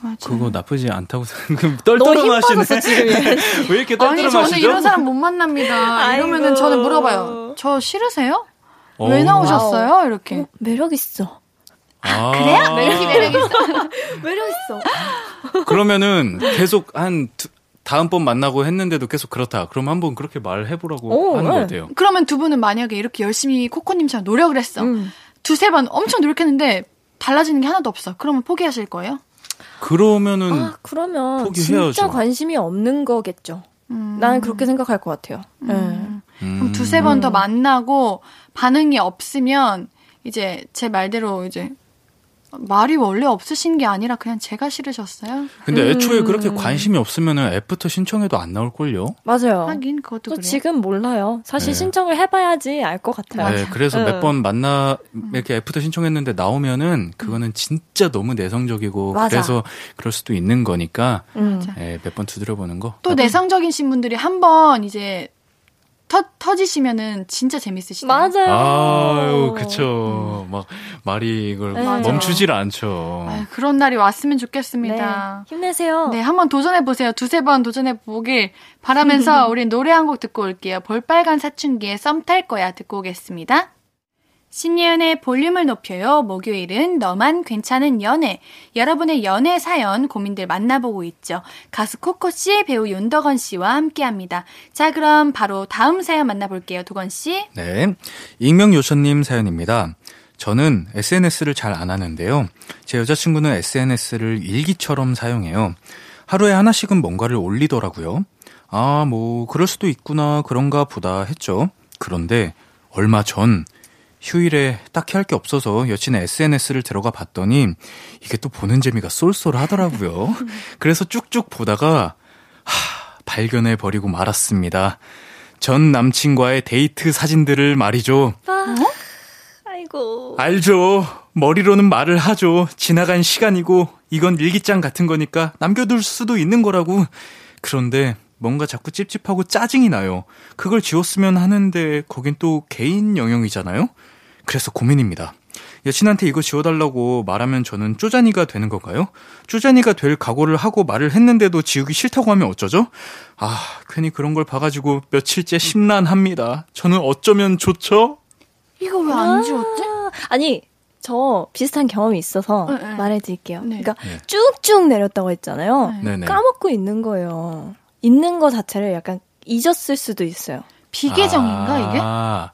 맞아요. 그거 나쁘지 않다고 생각. 떨떠름 힘 하시네. 지금. 왜 이렇게 아니 떨떠름 저는 하시죠? 이런 사람 못 만납니다. 이러면은. 저는 물어봐요. 저 싫으세요? 어. 왜 나오셨어요? 이렇게. 어, 매력 있어. 아, 그래요? 매력이 매력 있어. 매력 있어. 그러면은 계속 한 두- 다음번 만나고 했는데도 계속 그렇다. 그럼 한번 그렇게 말해보라고 오, 하는 네. 것 같아요. 그러면 두 분은 만약에 이렇게 열심히 코코님처럼 노력을 했어. 음. 두세 번 엄청 노력했는데 달라지는 게 하나도 없어. 그러면 포기하실 거예요? 그러면은 아, 그러면 포기해야죠. 진짜 관심이 없는 거겠죠. 음. 나는 그렇게 생각할 것 같아요. 네. 음. 음, 그럼 두세 번 더 만나고 반응이 없으면 이제 제 말대로 이제 말이 원래 없으신 게 아니라 그냥 제가 싫으셨어요? 근데 애초에 음. 그렇게 관심이 없으면은 애프터 신청해도 안 나올걸요? 맞아요. 하긴 그것도 또 그래요. 지금 몰라요. 사실 네. 신청을 해봐야지 알 것 같아요. 네, 그래서 응. 몇번 만나 이렇게 애프터 신청했는데 나오면은 그거는 진짜 너무 내성적이고 맞아. 그래서 그럴 수도 있는 거니까 음. 예, 몇번 두드려보는 거. 또 내성적이신 분들이 한 번 이제 터, 터지시면은 진짜 재밌으시죠. 맞아요. 아유, 그쵸. 막 말이 이걸 네. 멈추질 않죠. 아유, 그런 날이 왔으면 좋겠습니다. 네, 힘내세요. 네, 한번 도전해 보세요. 두세 번 도전해 보길 바라면서 우리 노래 한 곡 듣고 올게요. 볼빨간 사춘기의 썸 탈 거야 듣고 오겠습니다. 신예은의 볼륨을 높여요. 목요일은 너만 괜찮은 연애. 여러분의 연애 사연 고민들 만나보고 있죠. 가수 코코 씨, 배우 윤덕원 씨와 함께 합니다. 자, 그럼 바로 다음 사연 만나볼게요. 도건 씨. 네. 익명 요천님 사연입니다. 저는 SNS를 잘 안 하는데요. 제 여자친구는 SNS를 일기처럼 사용해요. 하루에 하나씩은 뭔가를 올리더라고요. 아, 뭐, 그럴 수도 있구나, 그런가 보다 했죠. 그런데 얼마 전 휴일에 딱히 할 게 없어서 여친의 SNS를 들어가 봤더니 이게 또 보는 재미가 쏠쏠하더라고요. 그래서 쭉쭉 보다가 하, 발견해 버리고 말았습니다. 전 남친과의 데이트 사진들을 말이죠. 아, 아이고. 알죠. 머리로는 말을 하죠. 지나간 시간이고 이건 일기장 같은 거니까 남겨둘 수도 있는 거라고. 그런데 뭔가 자꾸 찝찝하고 짜증이 나요. 그걸 지웠으면 하는데 거긴 또 개인 영역이잖아요. 그래서 고민입니다. 여친한테 이거 지워달라고 말하면 저는 쪼잔이가 되는 건가요? 쪼잔이가 될 각오를 하고 말을 했는데도 지우기 싫다고 하면 어쩌죠? 아, 괜히 그런 걸 봐가지고 며칠째 심란합니다. 저는 어쩌면 좋죠? 이거 왜 안 지웠지? 아, 아니, 저 비슷한 경험이 있어서 네, 네. 말해드릴게요. 네. 그러니까 네. 쭉쭉 내렸다고 했잖아요. 네. 네네. 까먹고 있는 거예요. 있는 거 자체를 약간 잊었을 수도 있어요. 비계정인가 이게? 아,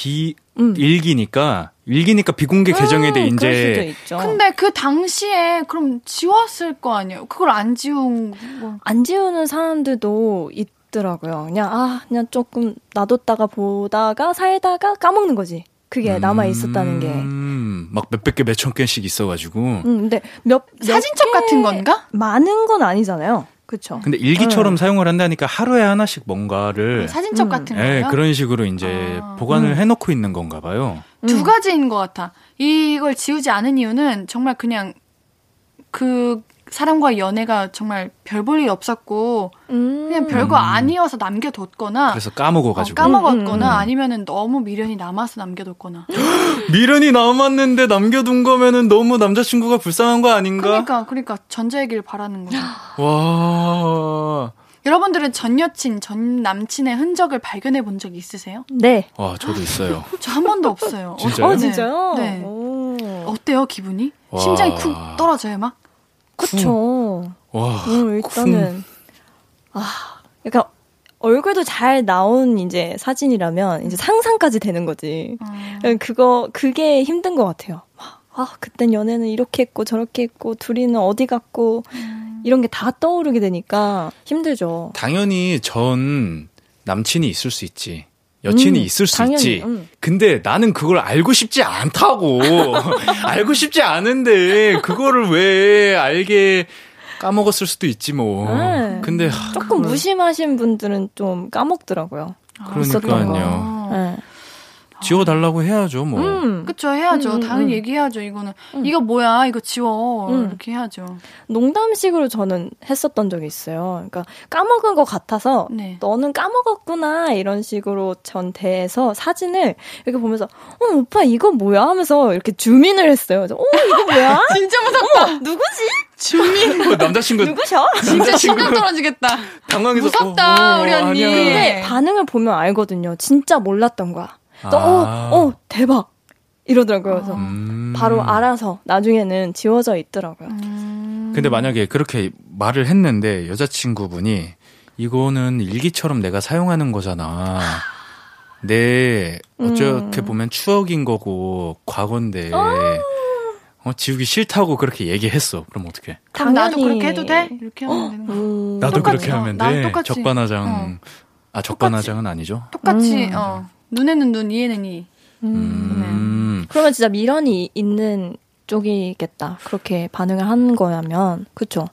비 음. 일기니까 일기니까 비공개 계정에 대해 음, 이제 근데 그 당시에 그럼 지웠을 거 아니에요? 그걸 안 지운 뭐. 안 지우는 사람들도 있더라고요. 그냥 아 그냥 조금 놔뒀다가 보다가 살다가 까먹는 거지. 그게 음, 남아 있었다는 게. 막 몇백 개, 몇천 개씩 있어가지고. 음, 근데 몇, 사진첩 같은 건가? 많은 건 아니잖아요. 그쵸. 근데 일기처럼 네. 사용을 한다니까 하루에 하나씩 뭔가를. 사진첩 음. 같은 거요? 네, 그런 식으로 이제 아. 보관을 음. 해놓고 있는 건가 봐요. 두 음. 가지인 것 같아. 이걸 지우지 않은 이유는 정말 그냥 그 사람과의 연애가 정말 별 볼 일 없었고 음. 그냥 별거 아니어서 남겨뒀거나 그래서 까먹어가지고 어, 까먹었거나 음. 아니면은 너무 미련이 남아서 남겨뒀거나 미련이 남았는데 남겨둔 거면은 너무 남자친구가 불쌍한 거 아닌가? 그러니까 그러니까 전자얘기를 바라는 거죠. 와. 여러분들은 전 여친, 전 남친의 흔적을 발견해 본적 있으세요? 네. 와, 저도 있어요. 저 한 번도 없어요. 진짜요? 어, 진짜요? 네. 오. 어때요, 기분이? 와. 심장이 쿵 떨어져요, 막? 그쵸. 와. 음, 일단은, 쿵. 아, 그러니까 얼굴도 잘 나온 이제 사진이라면 이제 상상까지 되는 거지. 음. 그거, 그게 힘든 것 같아요. 아, 그땐 연애는 이렇게 했고 저렇게 했고 둘이는 어디 갔고 음. 이런 게 다 떠오르게 되니까 힘들죠. 당연히 전 남친이 있을 수 있지. 여친이 음, 있을 수 당연히, 있지. 음. 근데 나는 그걸 알고 싶지 않다고. 알고 싶지 않은데 그거를 왜 알게 까먹었을 수도 있지 뭐. 네. 근데 조금 무심하신 분들은 좀 까먹더라고요. 그러니까요. 네. 지워달라고 해야죠, 뭐. 음, 그쵸, 해야죠. 음, 음 당연히 음. 얘기해야죠, 이거는. 음. 이거 뭐야, 이거 지워. 음. 이렇게 해야죠. 농담식으로 저는 했었던 적이 있어요. 그러니까 까먹은 것 같아서, 네. 너는 까먹었구나, 이런 식으로 전 대해서 사진을 이렇게 보면서, 어, 오빠 이거 뭐야? 하면서 이렇게 주민을 했어요. 어, 이거 뭐야? 진짜 무섭다. 어머, 누구지? 주민. 어, 남자친구. 누구셔? 진짜 심장 떨어지겠다. 당황해서. 무섭다, 어, 우리 언니. 근데 반응을 보면 알거든요. 진짜 몰랐던 거야. 또, 어, 아. 어, 대박! 이러더라고요. 그래서 음. 바로 알아서 나중에는 지워져 있더라고요. 음. 근데 만약에 그렇게 말을 했는데 여자친구분이 이거는 일기처럼 내가 사용하는 거잖아. 내 어떻게 음. 보면 추억인 거고 과거인데 어. 어, 지우기 싫다고 그렇게 얘기했어. 그럼 어떻게? 그럼 나도 그렇게 해도 돼? 이렇게 하면 되는 거야. 음. 나도 똑같이. 그렇게 하면 돼. 적반하장. 어. 아 적반하장은 아니죠? 똑같이. 음. 어. 눈에는 눈, 이에는 이. 음. 네. 그러면 진짜 미련이 있는 쪽이겠다. 그렇게 반응을 한 거라면, 그쵸?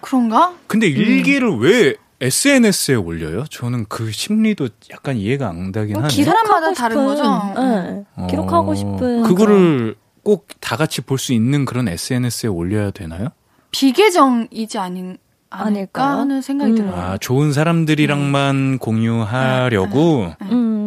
그런가? 근데 일기를 음. 왜 SNS에 올려요? 저는 그 심리도 약간 이해가 안 가긴 뭐, 하네요. 사람마다 다른 거죠? 네. 어. 기록하고 싶은. 그거를 꼭 다 같이 볼 수 있는 그런 SNS에 올려야 되나요? 비계정이지 아닌, 아닐까 하는 생각이 음. 들어요. 아, 좋은 사람들이랑만 음. 공유하려고? 음.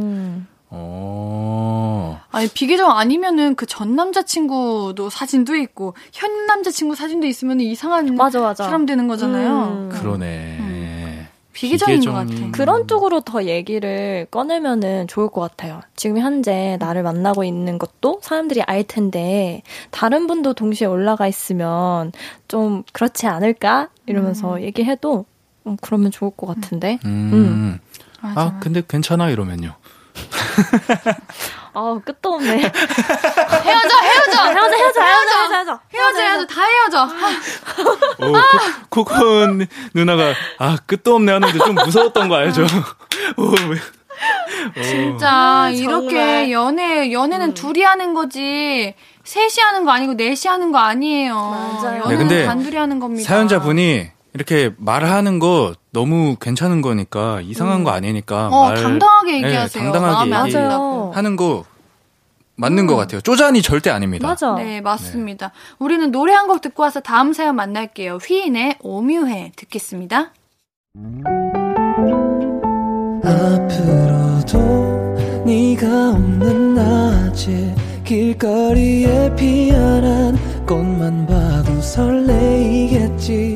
음. 어. 아니, 비계정 아니면은 그 전 남자친구도 사진도 있고, 현 남자친구 사진도 있으면 이상한 맞아, 맞아. 사람 되는 거잖아요. 음. 그러네. 비계정인 비계정... 것 같아. 그런 쪽으로 더 얘기를 꺼내면은 좋을 것 같아요. 지금 현재 나를 만나고 있는 것도 사람들이 알 텐데 다른 분도 동시에 올라가 있으면 좀 그렇지 않을까 이러면서 음. 얘기해도 음, 그러면 좋을 것 같은데. 음. 음. 아 근데 괜찮아 이러면요. 아 끝도 없네. 헤어져, 헤어져, 헤어져, 헤어져, 헤어져, 헤어져, 헤어져, 헤어져, 다 헤어져. 오, 코, 코콘 누나가 아 끝도 없네 하는데 좀 무서웠던 거 알죠? 오, 진짜 아, 이렇게 연애 연애는 음. 둘이 하는 거지 셋이 하는 거 아니고 넷이 하는 거 아니에요. 맞아요. 연애는 네, 단둘이 하는 겁니다. 사연자 분이 이렇게 말하는 거 너무 괜찮은 거니까 이상한 음. 거 아니니까 어, 말 당당하게 네, 얘기하세요. 네, 당당하게 얘기하는 거 맞는 음. 것 같아요. 쪼잔이 절대 아닙니다. 맞아. 네, 맞습니다. 네. 우리는 노래 한 곡 듣고 와서 다음 사연 만날게요. 휘인의 오뮤해 듣겠습니다. 앞으로도 네가 없는 낮에 길거리에 피어난 꽃만 봐도 설레이겠지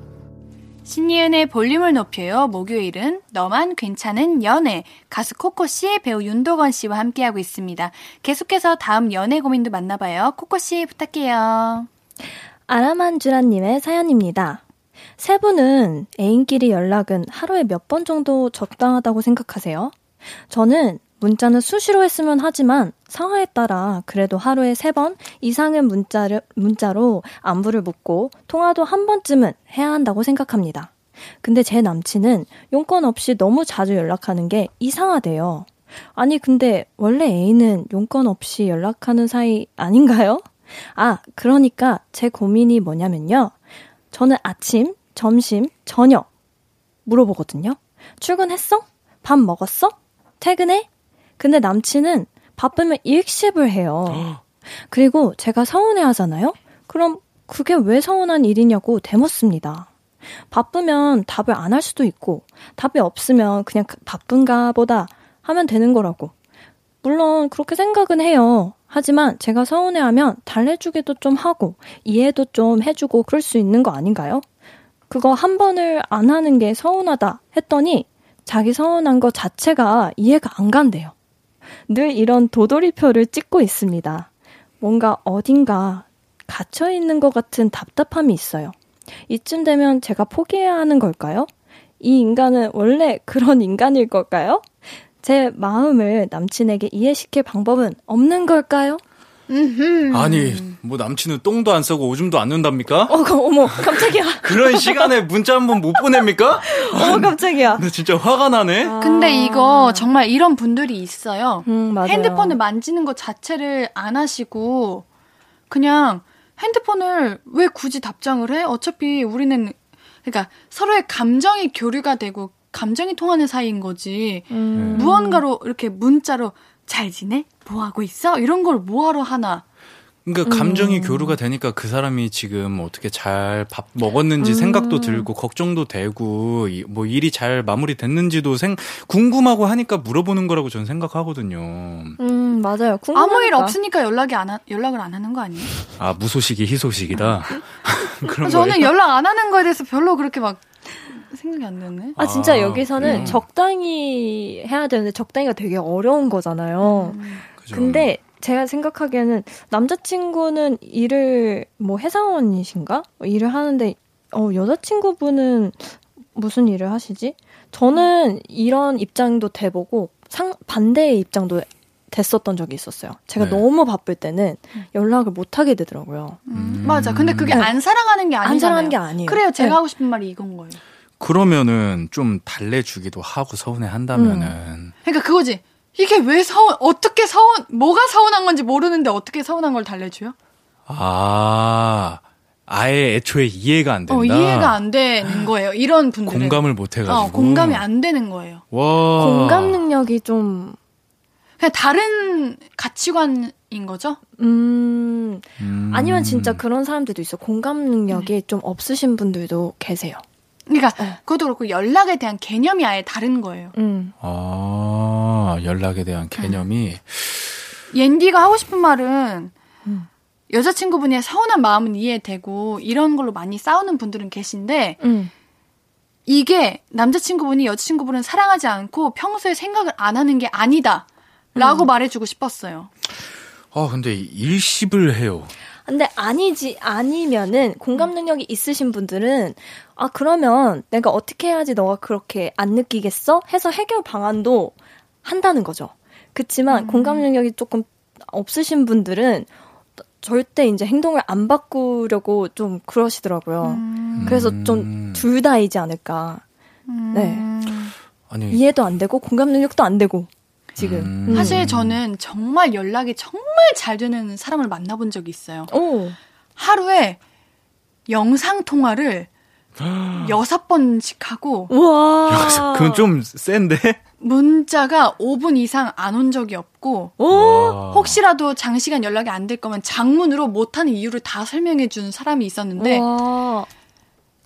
신예은의 볼륨을 높여요. 목요일은 너만 괜찮은 연애 가수 코코 씨, 배우 윤도건 씨와 함께하고 있습니다. 계속해서 다음 연애 고민도 만나봐요. 코코 씨 부탁해요. 아라만주라님의 사연입니다. 세 분은 애인끼리 연락은 하루에 몇 번 정도 적당하다고 생각하세요? 저는 문자는 수시로 했으면 하지만 상황에 따라 그래도 하루에 세 번 이상의 문자를, 문자로 안부를 묻고 통화도 한 번쯤은 해야 한다고 생각합니다. 근데 제 남친은 용건 없이 너무 자주 연락하는 게 이상하대요. 아니, 근데 원래 애인은 용건 없이 연락하는 사이 아닌가요? 아, 그러니까 제 고민이 뭐냐면요. 저는 아침, 점심, 저녁 물어보거든요. 출근했어? 밥 먹었어? 퇴근해? 근데 남친은 바쁘면 일십을 해요. 그리고 제가 서운해 하잖아요? 그럼 그게 왜 서운한 일이냐고 대묻습니다. 바쁘면 답을 안 할 수도 있고, 답이 없으면 그냥 그 바쁜가 보다 하면 되는 거라고. 물론 그렇게 생각은 해요. 하지만 제가 서운해하면 달래주기도 좀 하고, 이해도 좀 해주고 그럴 수 있는 거 아닌가요? 그거 한 번을 안 하는 게 서운하다 했더니 자기 서운한 것 자체가 이해가 안 간대요. 늘 이런 도돌이표를 찍고 있습니다. 뭔가 어딘가 갇혀 있는 것 같은 답답함이 있어요. 이쯤 되면 제가 포기해야 하는 걸까요? 이 인간은 원래 그런 인간일 걸까요? 제 마음을 남친에게 이해시킬 방법은 없는 걸까요? 아니, 뭐 남친은 똥도 안 싸고 오줌도 안 눈답니까? 어, 어머, 깜짝이야. 그런 시간에 문자 한 번 못 보냅니까? 어, 깜짝이야. 나 진짜 화가 나네. 근데 이거 정말 이런 분들이 있어요. 음, 맞아요. 핸드폰을 만지는 것 자체를 안 하시고 그냥 핸드폰을 왜 굳이 답장을 해? 어차피 우리는 그러니까 서로의 감정이 교류가 되고 감정이 통하는 사이인 거지. 음. 무언가로 이렇게 문자로 잘 지내? 뭐 하고 있어? 이런 걸 뭐하러 하나? 그러니까 감정이 교류가 되니까 그 사람이 지금 어떻게 잘 밥 먹었는지 생각도 들고 걱정도 되고 이- 뭐 일이 잘 마무리됐는지도 생 궁금하고 하니까 물어보는 거라고 저는 생각하거든요. 음, 맞아요. 궁금하니까. 아무 일 없으니까 연락이 안 하, 연락을 안 하는 거 아니에요? 아 무소식이 희소식이다. 그런 저는 거예요? 연락 안 하는 거에 대해서 별로 그렇게 막 생각이 안 드네. 아, 진짜 아, 여기서는 그래요? 적당히 해야 되는데 적당히가 되게 어려운 거잖아요. 그죠. 근데 제가 생각하기에는 남자친구는 일을 뭐 회사원이신가? 일을 하는데 어 여자친구분은 무슨 일을 하시지? 저는 이런 입장도 돼보고 상 반대의 입장도 됐었던 적이 있었어요. 제가 네. 너무 바쁠 때는 연락을 못 하게 되더라고요. 음, 맞아. 근데 그게 네. 안 사랑하는 게 아니잖아요. 안 사랑하는 게 아니에요. 그래요. 제가 네. 하고 싶은 말이 이건 거예요. 그러면은 좀 달래주기도 하고 서운해 한다면은 음. 그러니까 그거지. 이게 왜 서운, 어떻게 서운, 뭐가 서운한 건지 모르는데 어떻게 서운한 걸 달래줘요? 아 아예 애초에 이해가 안 된다. 어, 이해가 안 되는 거예요. 이런 분들은. 공감을 못 해가지고. 어, 공감이 안 되는 거예요. 와. 공감 능력이 좀 그냥 다른 가치관인 거죠? 음, 음. 아니면 진짜 그런 사람들도 있어. 공감 능력이 좀 없으신 분들도 계세요. 그러니까 네. 그것도 그렇고 연락에 대한 개념이 아예 다른 거예요. 음. 아 연락에 대한 개념이 옌디가 하고 싶은 말은 음. 여자친구분의 서운한 마음은 이해되고 이런 걸로 많이 싸우는 분들은 계신데 음. 이게 남자친구분이 여자친구분을 사랑하지 않고 평소에 생각을 안 하는 게 아니다. 라고 말해주고 싶었어요. 아 근데 일십을 해요. 근데 아니지 아니면은 공감 능력이 있으신 분들은 아 그러면 내가 어떻게 해야지 너가 그렇게 안 느끼겠어? 해서 해결 방안도 한다는 거죠. 그치만 공감 능력이 조금 없으신 분들은 절대 이제 행동을 안 바꾸려고 좀 그러시더라고요. 그래서 음. 좀둘 다이지 않을까. 네. 아니 이해도 안 되고 공감 능력도 안 되고 지금. 음. 음. 사실 저는 정말 연락이 정말 잘 되는 사람을 만나본 적이 있어요. 오. 하루에 영상 통화를 여섯 번씩 하고 우와. 그건 좀 센데. 문자가 5분 이상 안 온 적이 없고 오. 와. 혹시라도 장시간 연락이 안 될 거면 장문으로 못하는 이유를 다 설명해 준 사람이 있었는데 와.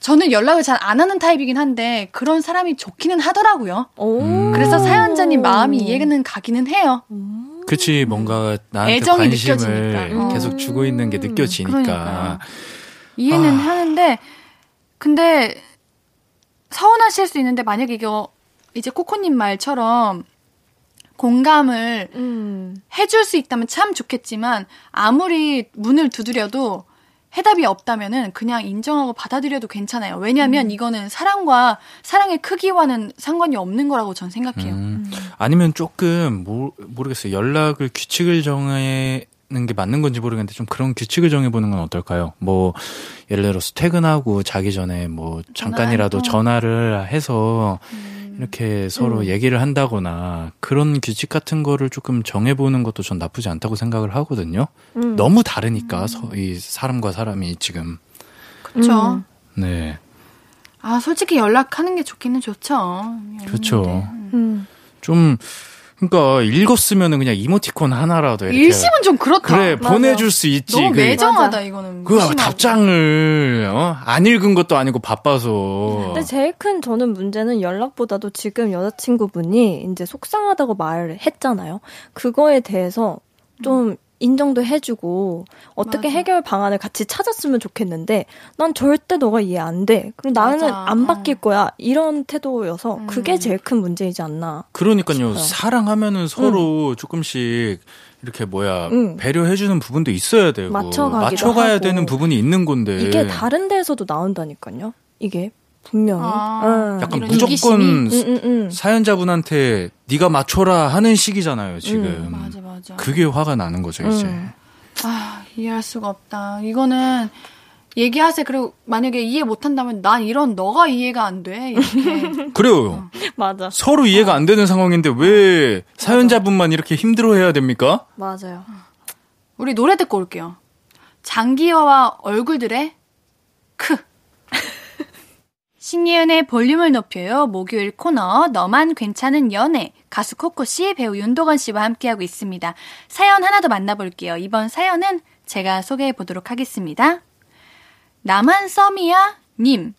저는 연락을 잘 안 하는 타입이긴 한데 그런 사람이 좋기는 하더라고요. 오. 음. 그래서 사연자님 마음이 이해는 가기는 해요. 그치 뭔가 나한테 애정이 관심을 느껴지니까. 계속 주고 있는 게 음, 느껴지니까. 그러니까요. 이해는 아. 하는데 근데 서운하실 수 있는데 만약에 이거 이제 코코님 말처럼 공감을 음. 해줄 수 있다면 참 좋겠지만 아무리 문을 두드려도 해답이 없다면은 그냥 인정하고 받아들여도 괜찮아요. 왜냐하면 이거는 사랑과 사랑의 크기와는 상관이 없는 거라고 전 생각해요. 음. 아니면 조금 모, 모르겠어요. 연락을 규칙을 정하는 게 맞는 건지 모르겠는데 좀 그런 규칙을 정해보는 건 어떨까요? 뭐 예를 들어서 퇴근하고 자기 전에 뭐 잠깐이라도 전화를 해서 이렇게 서로 음. 얘기를 한다거나 그런 규칙 같은 거를 조금 정해보는 것도 전 나쁘지 않다고 생각을 하거든요. 음. 너무 다르니까 서, 이 사람과 사람이 지금 그렇죠. 음. 네아 솔직히 연락하는 게 좋기는 좋죠. 그렇죠. 음. 좀 그러니까 읽었으면은 그냥 이모티콘 하나라도 이렇게 일심은 좀 그렇다. 그래 맞아. 보내줄 수 있지. 너무 그- 매정하다 맞아. 이거는. 그 무심하고. 답장을 어? 안 읽은 것도 아니고 바빠서. 근데 제일 큰 저는 문제는 연락보다도 지금 여자친구분이 이제 속상하다고 말을 했잖아요. 그거에 대해서 좀 인정도 해주고 어떻게 맞아. 해결 방안을 같이 찾았으면 좋겠는데 난 절대 너가 이해 안 돼. 그럼 나는 맞아. 안 어. 바뀔 거야. 이런 태도여서 음. 그게 제일 큰 문제이지 않나. 그러니까요. 싶어요. 사랑하면은 서로 조금씩 이렇게 뭐야 응. 배려해주는 부분도 있어야 되고 맞춰가기도 맞춰가야 하고. 되는 부분이 있는 건데 이게 다른 데에서도 나온다니까요. 이게 분명히. 아, 응. 약간 이런 무조건? 응, 응, 응. 사연자분한테 네가 맞춰라 하는 시기잖아요 지금. 음, 맞아 맞아. 그게 화가 나는 거죠 이제. 음. 아 이해할 수가 없다. 이거는 얘기하세요. 그리고 만약에 이해 못한다면 난 이런 너가 이해가 안 돼. 이렇게. 그래요. 맞아. 서로 이해가 안 되는 상황인데 왜 사연자분만 이렇게 힘들어해야 됩니까? 맞아요. 우리 노래 듣고 올게요. 장기화와 얼굴들의 크. 신예은의 볼륨을 높여요. 목요일 코너 너만 괜찮은 연애 가수 코코 씨, 배우 윤도건 씨와 함께하고 있습니다. 사연 하나 더 만나볼게요. 이번 사연은 제가 소개해 보도록 하겠습니다. 나만 썸이야? 님.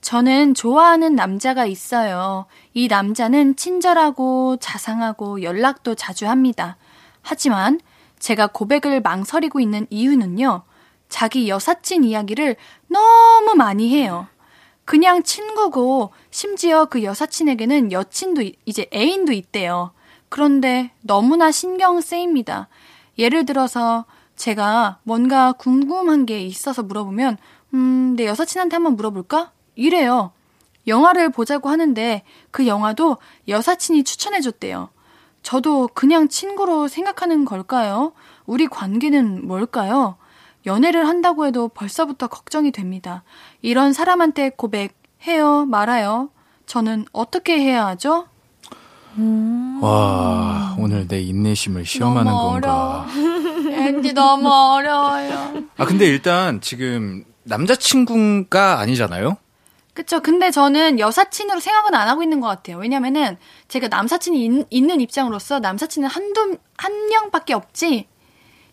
저는 좋아하는 남자가 있어요. 이 남자는 친절하고 자상하고 연락도 자주 합니다. 하지만 제가 고백을 망설이고 있는 이유는요. 자기 여사친 이야기를 너무 많이 해요. 그냥 친구고 심지어 그 여사친에게는 여친도 이- 이제 애인도 있대요. 그런데 너무나 신경 쓰입니다. 예를 들어서 제가 뭔가 궁금한 게 있어서 물어보면 음, 내 여사친한테 한번 물어볼까? 이래요. 영화를 보자고 하는데 그 영화도 여사친이 추천해줬대요. 저도 그냥 친구로 생각하는 걸까요? 우리 관계는 뭘까요? 연애를 한다고 해도 벌써부터 걱정이 됩니다. 이런 사람한테 고백해요, 말아요? 저는 어떻게 해야 하죠? 와 오늘 내 인내심을 시험하는 너무 건가? 왠지 너무 어려워요. 아 근데 일단 지금 남자친구가 아니잖아요. 그쵸. 근데 저는 여사친으로 생각은 안 하고 있는 것 같아요. 왜냐면은 제가 남사친이 있, 있는 입장으로서 남사친은 한두, 한 명밖에 없지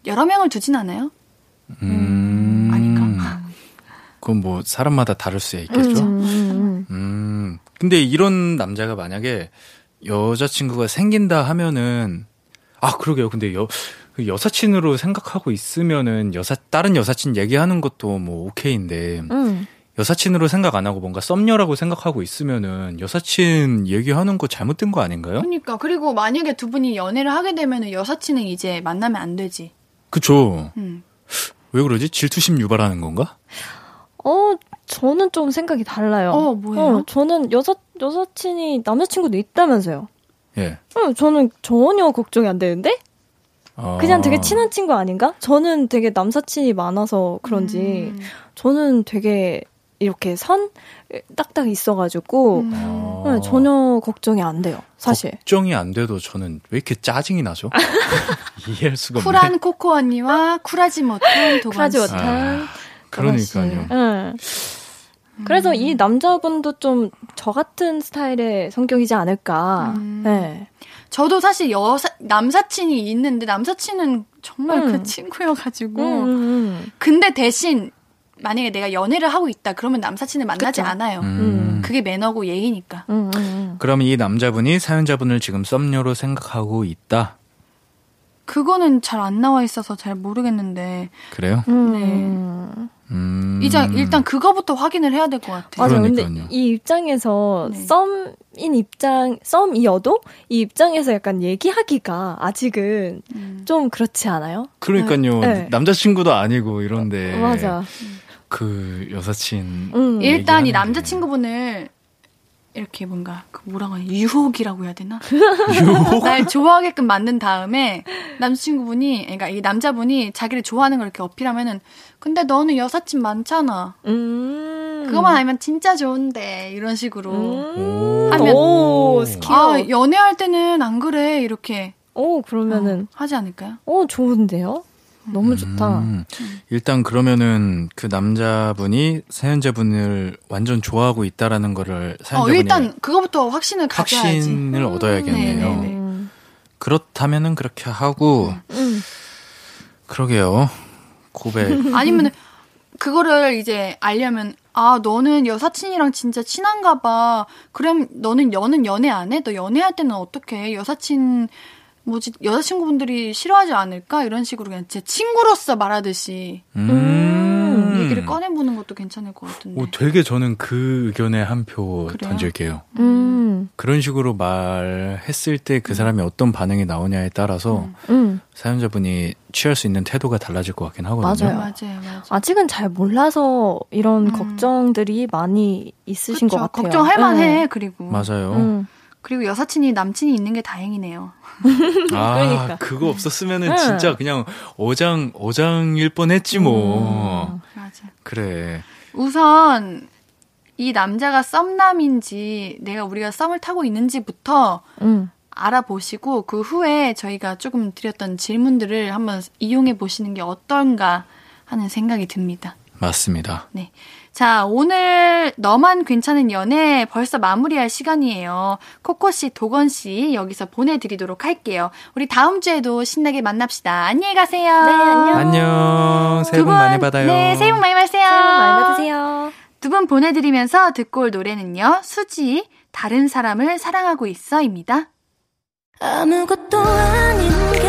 여러 명을 두진 않아요. 음, 아닌가? 그건 뭐 사람마다 다를 수 있겠죠. 음, 음, 음. 근데 이런 남자가 만약에 여자친구가 생긴다 하면은 아 그러게요. 근데 여그 여사친으로 생각하고 있으면은 여사 다른 여사친 얘기하는 것도 뭐 오케이인데 음. 여사친으로 생각 안 하고 뭔가 썸녀라고 생각하고 있으면은 여사친 얘기하는 거 잘못된 거 아닌가요? 그러니까 그리고 만약에 두 분이 연애를 하게 되면은 여사친은 이제 만나면 안 되지. 그쵸. 음. 왜 그러지? 질투심 유발하는 건가? 어, 저는 좀 생각이 달라요. 어, 뭐예요? 어, 저는 여사, 여사친이 남자친구도 있다면서요. 예. 어, 저는 전혀 걱정이 안 되는데? 어. 그냥 되게 친한 친구 아닌가? 저는 되게 남사친이 많아서 그런지, 음. 저는 되게 이렇게 선 딱딱 있어가지고, 음. 어. 네, 전혀 걱정이 안 돼요, 사실. 걱정이 안 돼도 저는 왜 이렇게 짜증이 나죠? 이해할 수가 없네. 쿨한 코코 언니와 쿨하지 못한 쿨하지 씨. 못한. 그러니까요. 응. 그래서 이 남자분도 좀 저 같은 스타일의 성격이지 않을까. 음. 네. 저도 사실 여사 남사친이 있는데 남사친은 정말 음. 그 친구여가지고 음, 음, 근데 대신 만약에 내가 연애를 하고 있다 그러면 남사친을 만나지 그쵸. 않아요. 음. 그게 매너고 예의니까. 음, 음, 음. 그럼 이 남자분이 사연자분을 지금 썸녀로 생각하고 있다. 그거는 잘 안 나와 있어서 잘 모르겠는데 그래요? 음, 네. 음. 음. 이장 일단 그거부터 확인을 해야 될 것 같아요. 맞아요. 근데 그러니까요. 이 입장에서 네. 썸인 입장, 썸이어도 이 입장에서 약간 얘기하기가 아직은 음. 좀 그렇지 않아요? 그러니까요. 네. 남자친구도 아니고 이런데. 맞아. 그 여사친. 음. 일단 이. 남자친구분을 이렇게 뭔가 그 뭐라고 하냐 유혹이라고 해야 되나? 유혹? 날 좋아하게끔 만든 다음에 남자친구분이 그러니까 이 남자분이 자기를 좋아하는 걸 이렇게 어필하면은 근데 너는 여사친 많잖아. 음. 그것만 알면 진짜 좋은데 이런 식으로 음. 하면- 오. 아 연애할 때는 안 그래 이렇게 오, 그러면은, 어, 하지 않을까요? 오, 좋은데요? 너무 좋다. 음. 일단 그러면은 그 남자분이 사연자분을 완전 좋아하고 있다라는 거를 어, 사연자분이 일단 그거부터 확신을 가져야지. 확신을 얻어야겠네요. 네, 네, 네. 음. 그렇다면은 그렇게 하고 음. 그러게요. 고백. 아니면 그거를 이제 알려면 아 너는 여사친이랑 진짜 친한가 봐. 그럼 너는 너는 연애 안 해? 너 연애할 때는 어떻게 여사친 뭐지 여자친구분들이 싫어하지 않을까 이런 식으로 그냥 제 친구로서 말하듯이 음. 얘기를 꺼내보는 것도 괜찮을 것 같은데. 오, 되게 저는 그 의견에 한 표? 던질게요. 음. 그런 식으로 말했을 때 그 사람이 어떤 반응이 나오냐에 따라서 음. 사연자분이 취할 수 있는 태도가 달라질 것 같긴 하거든요. 맞아요. 맞아요, 맞아요. 아직은 잘 몰라서 이런 음. 걱정들이 많이 있으신 그쵸, 것 같아요. 걱정할 만해 네. 그리고 맞아요. 음. 그리고 여사친이 남친이 있는 게 다행이네요. 아, 그러니까. 그거 없었으면은 응. 진짜 그냥 어장, 어장일 뻔 했지 뭐. 음. 맞아. 그래. 우선 이 남자가 썸남인지 내가 우리가 썸을 타고 있는지부터 음. 알아보시고 그 후에 저희가 조금 드렸던 질문들을 한번 이용해 보시는 게 어떤가 하는 생각이 듭니다. 맞습니다. 네. 자, 오늘 너만 괜찮은 연애 벌써 마무리할 시간이에요. 코코 씨, 도건 씨 여기서 보내드리도록 할게요. 우리 다음 주에도 신나게 만납시다. 안녕히 가세요. 네, 안녕. 안녕. 새해 두복 분, 많이 받아요. 네, 새해 복 많이 받으세요. 새해 복 많이 받으세요. 두 분 보내드리면서 듣고 올 노래는요. 수지, 다른 사람을 사랑하고 있어입니다. 아무것도 아닌 게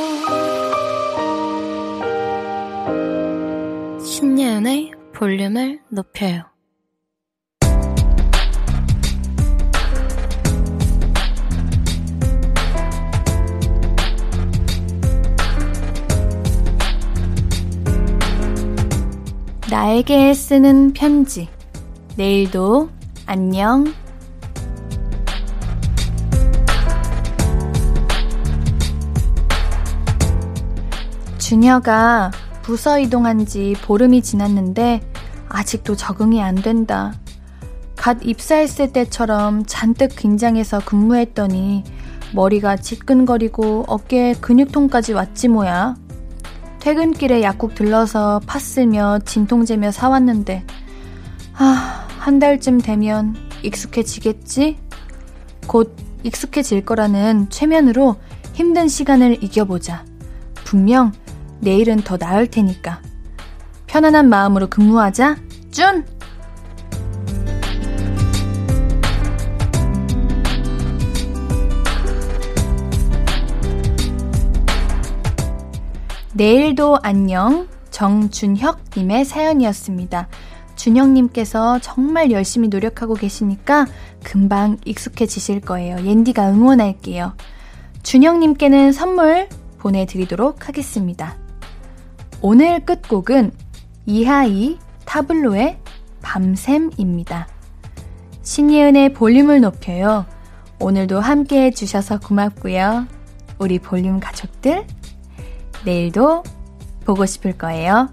신예은의 볼륨을 높여요. 나에게 쓰는 편지. 내일도 안녕. 준혁아, 부서 이동한 지 보름이 지났는데 아직도 적응이 안 된다. 갓 입사했을 때처럼 잔뜩 긴장해서 근무했더니 머리가 지끈거리고 어깨에 근육통까지 왔지 뭐야. 퇴근길에 약국 들러서 파 쓸며 진통제며 사왔는데 아, 한 달쯤 되면 익숙해지겠지? 곧 익숙해질 거라는 최면으로 힘든 시간을 이겨보자. 분명 내일은 더 나을 테니까. 편안한 마음으로 근무하자. 준! 내일도 안녕. 정준혁님의 사연이었습니다. 준혁님께서 정말 열심히 노력하고 계시니까 금방 익숙해지실 거예요. 옌디가 응원할게요. 준혁님께는 선물 보내드리도록 하겠습니다. 오늘 끝곡은 이하이 타블로의 밤샘입니다. 신예은의 볼륨을 높여요. 오늘도 함께 해주셔서 고맙고요. 우리 볼륨 가족들, 내일도 보고 싶을 거예요.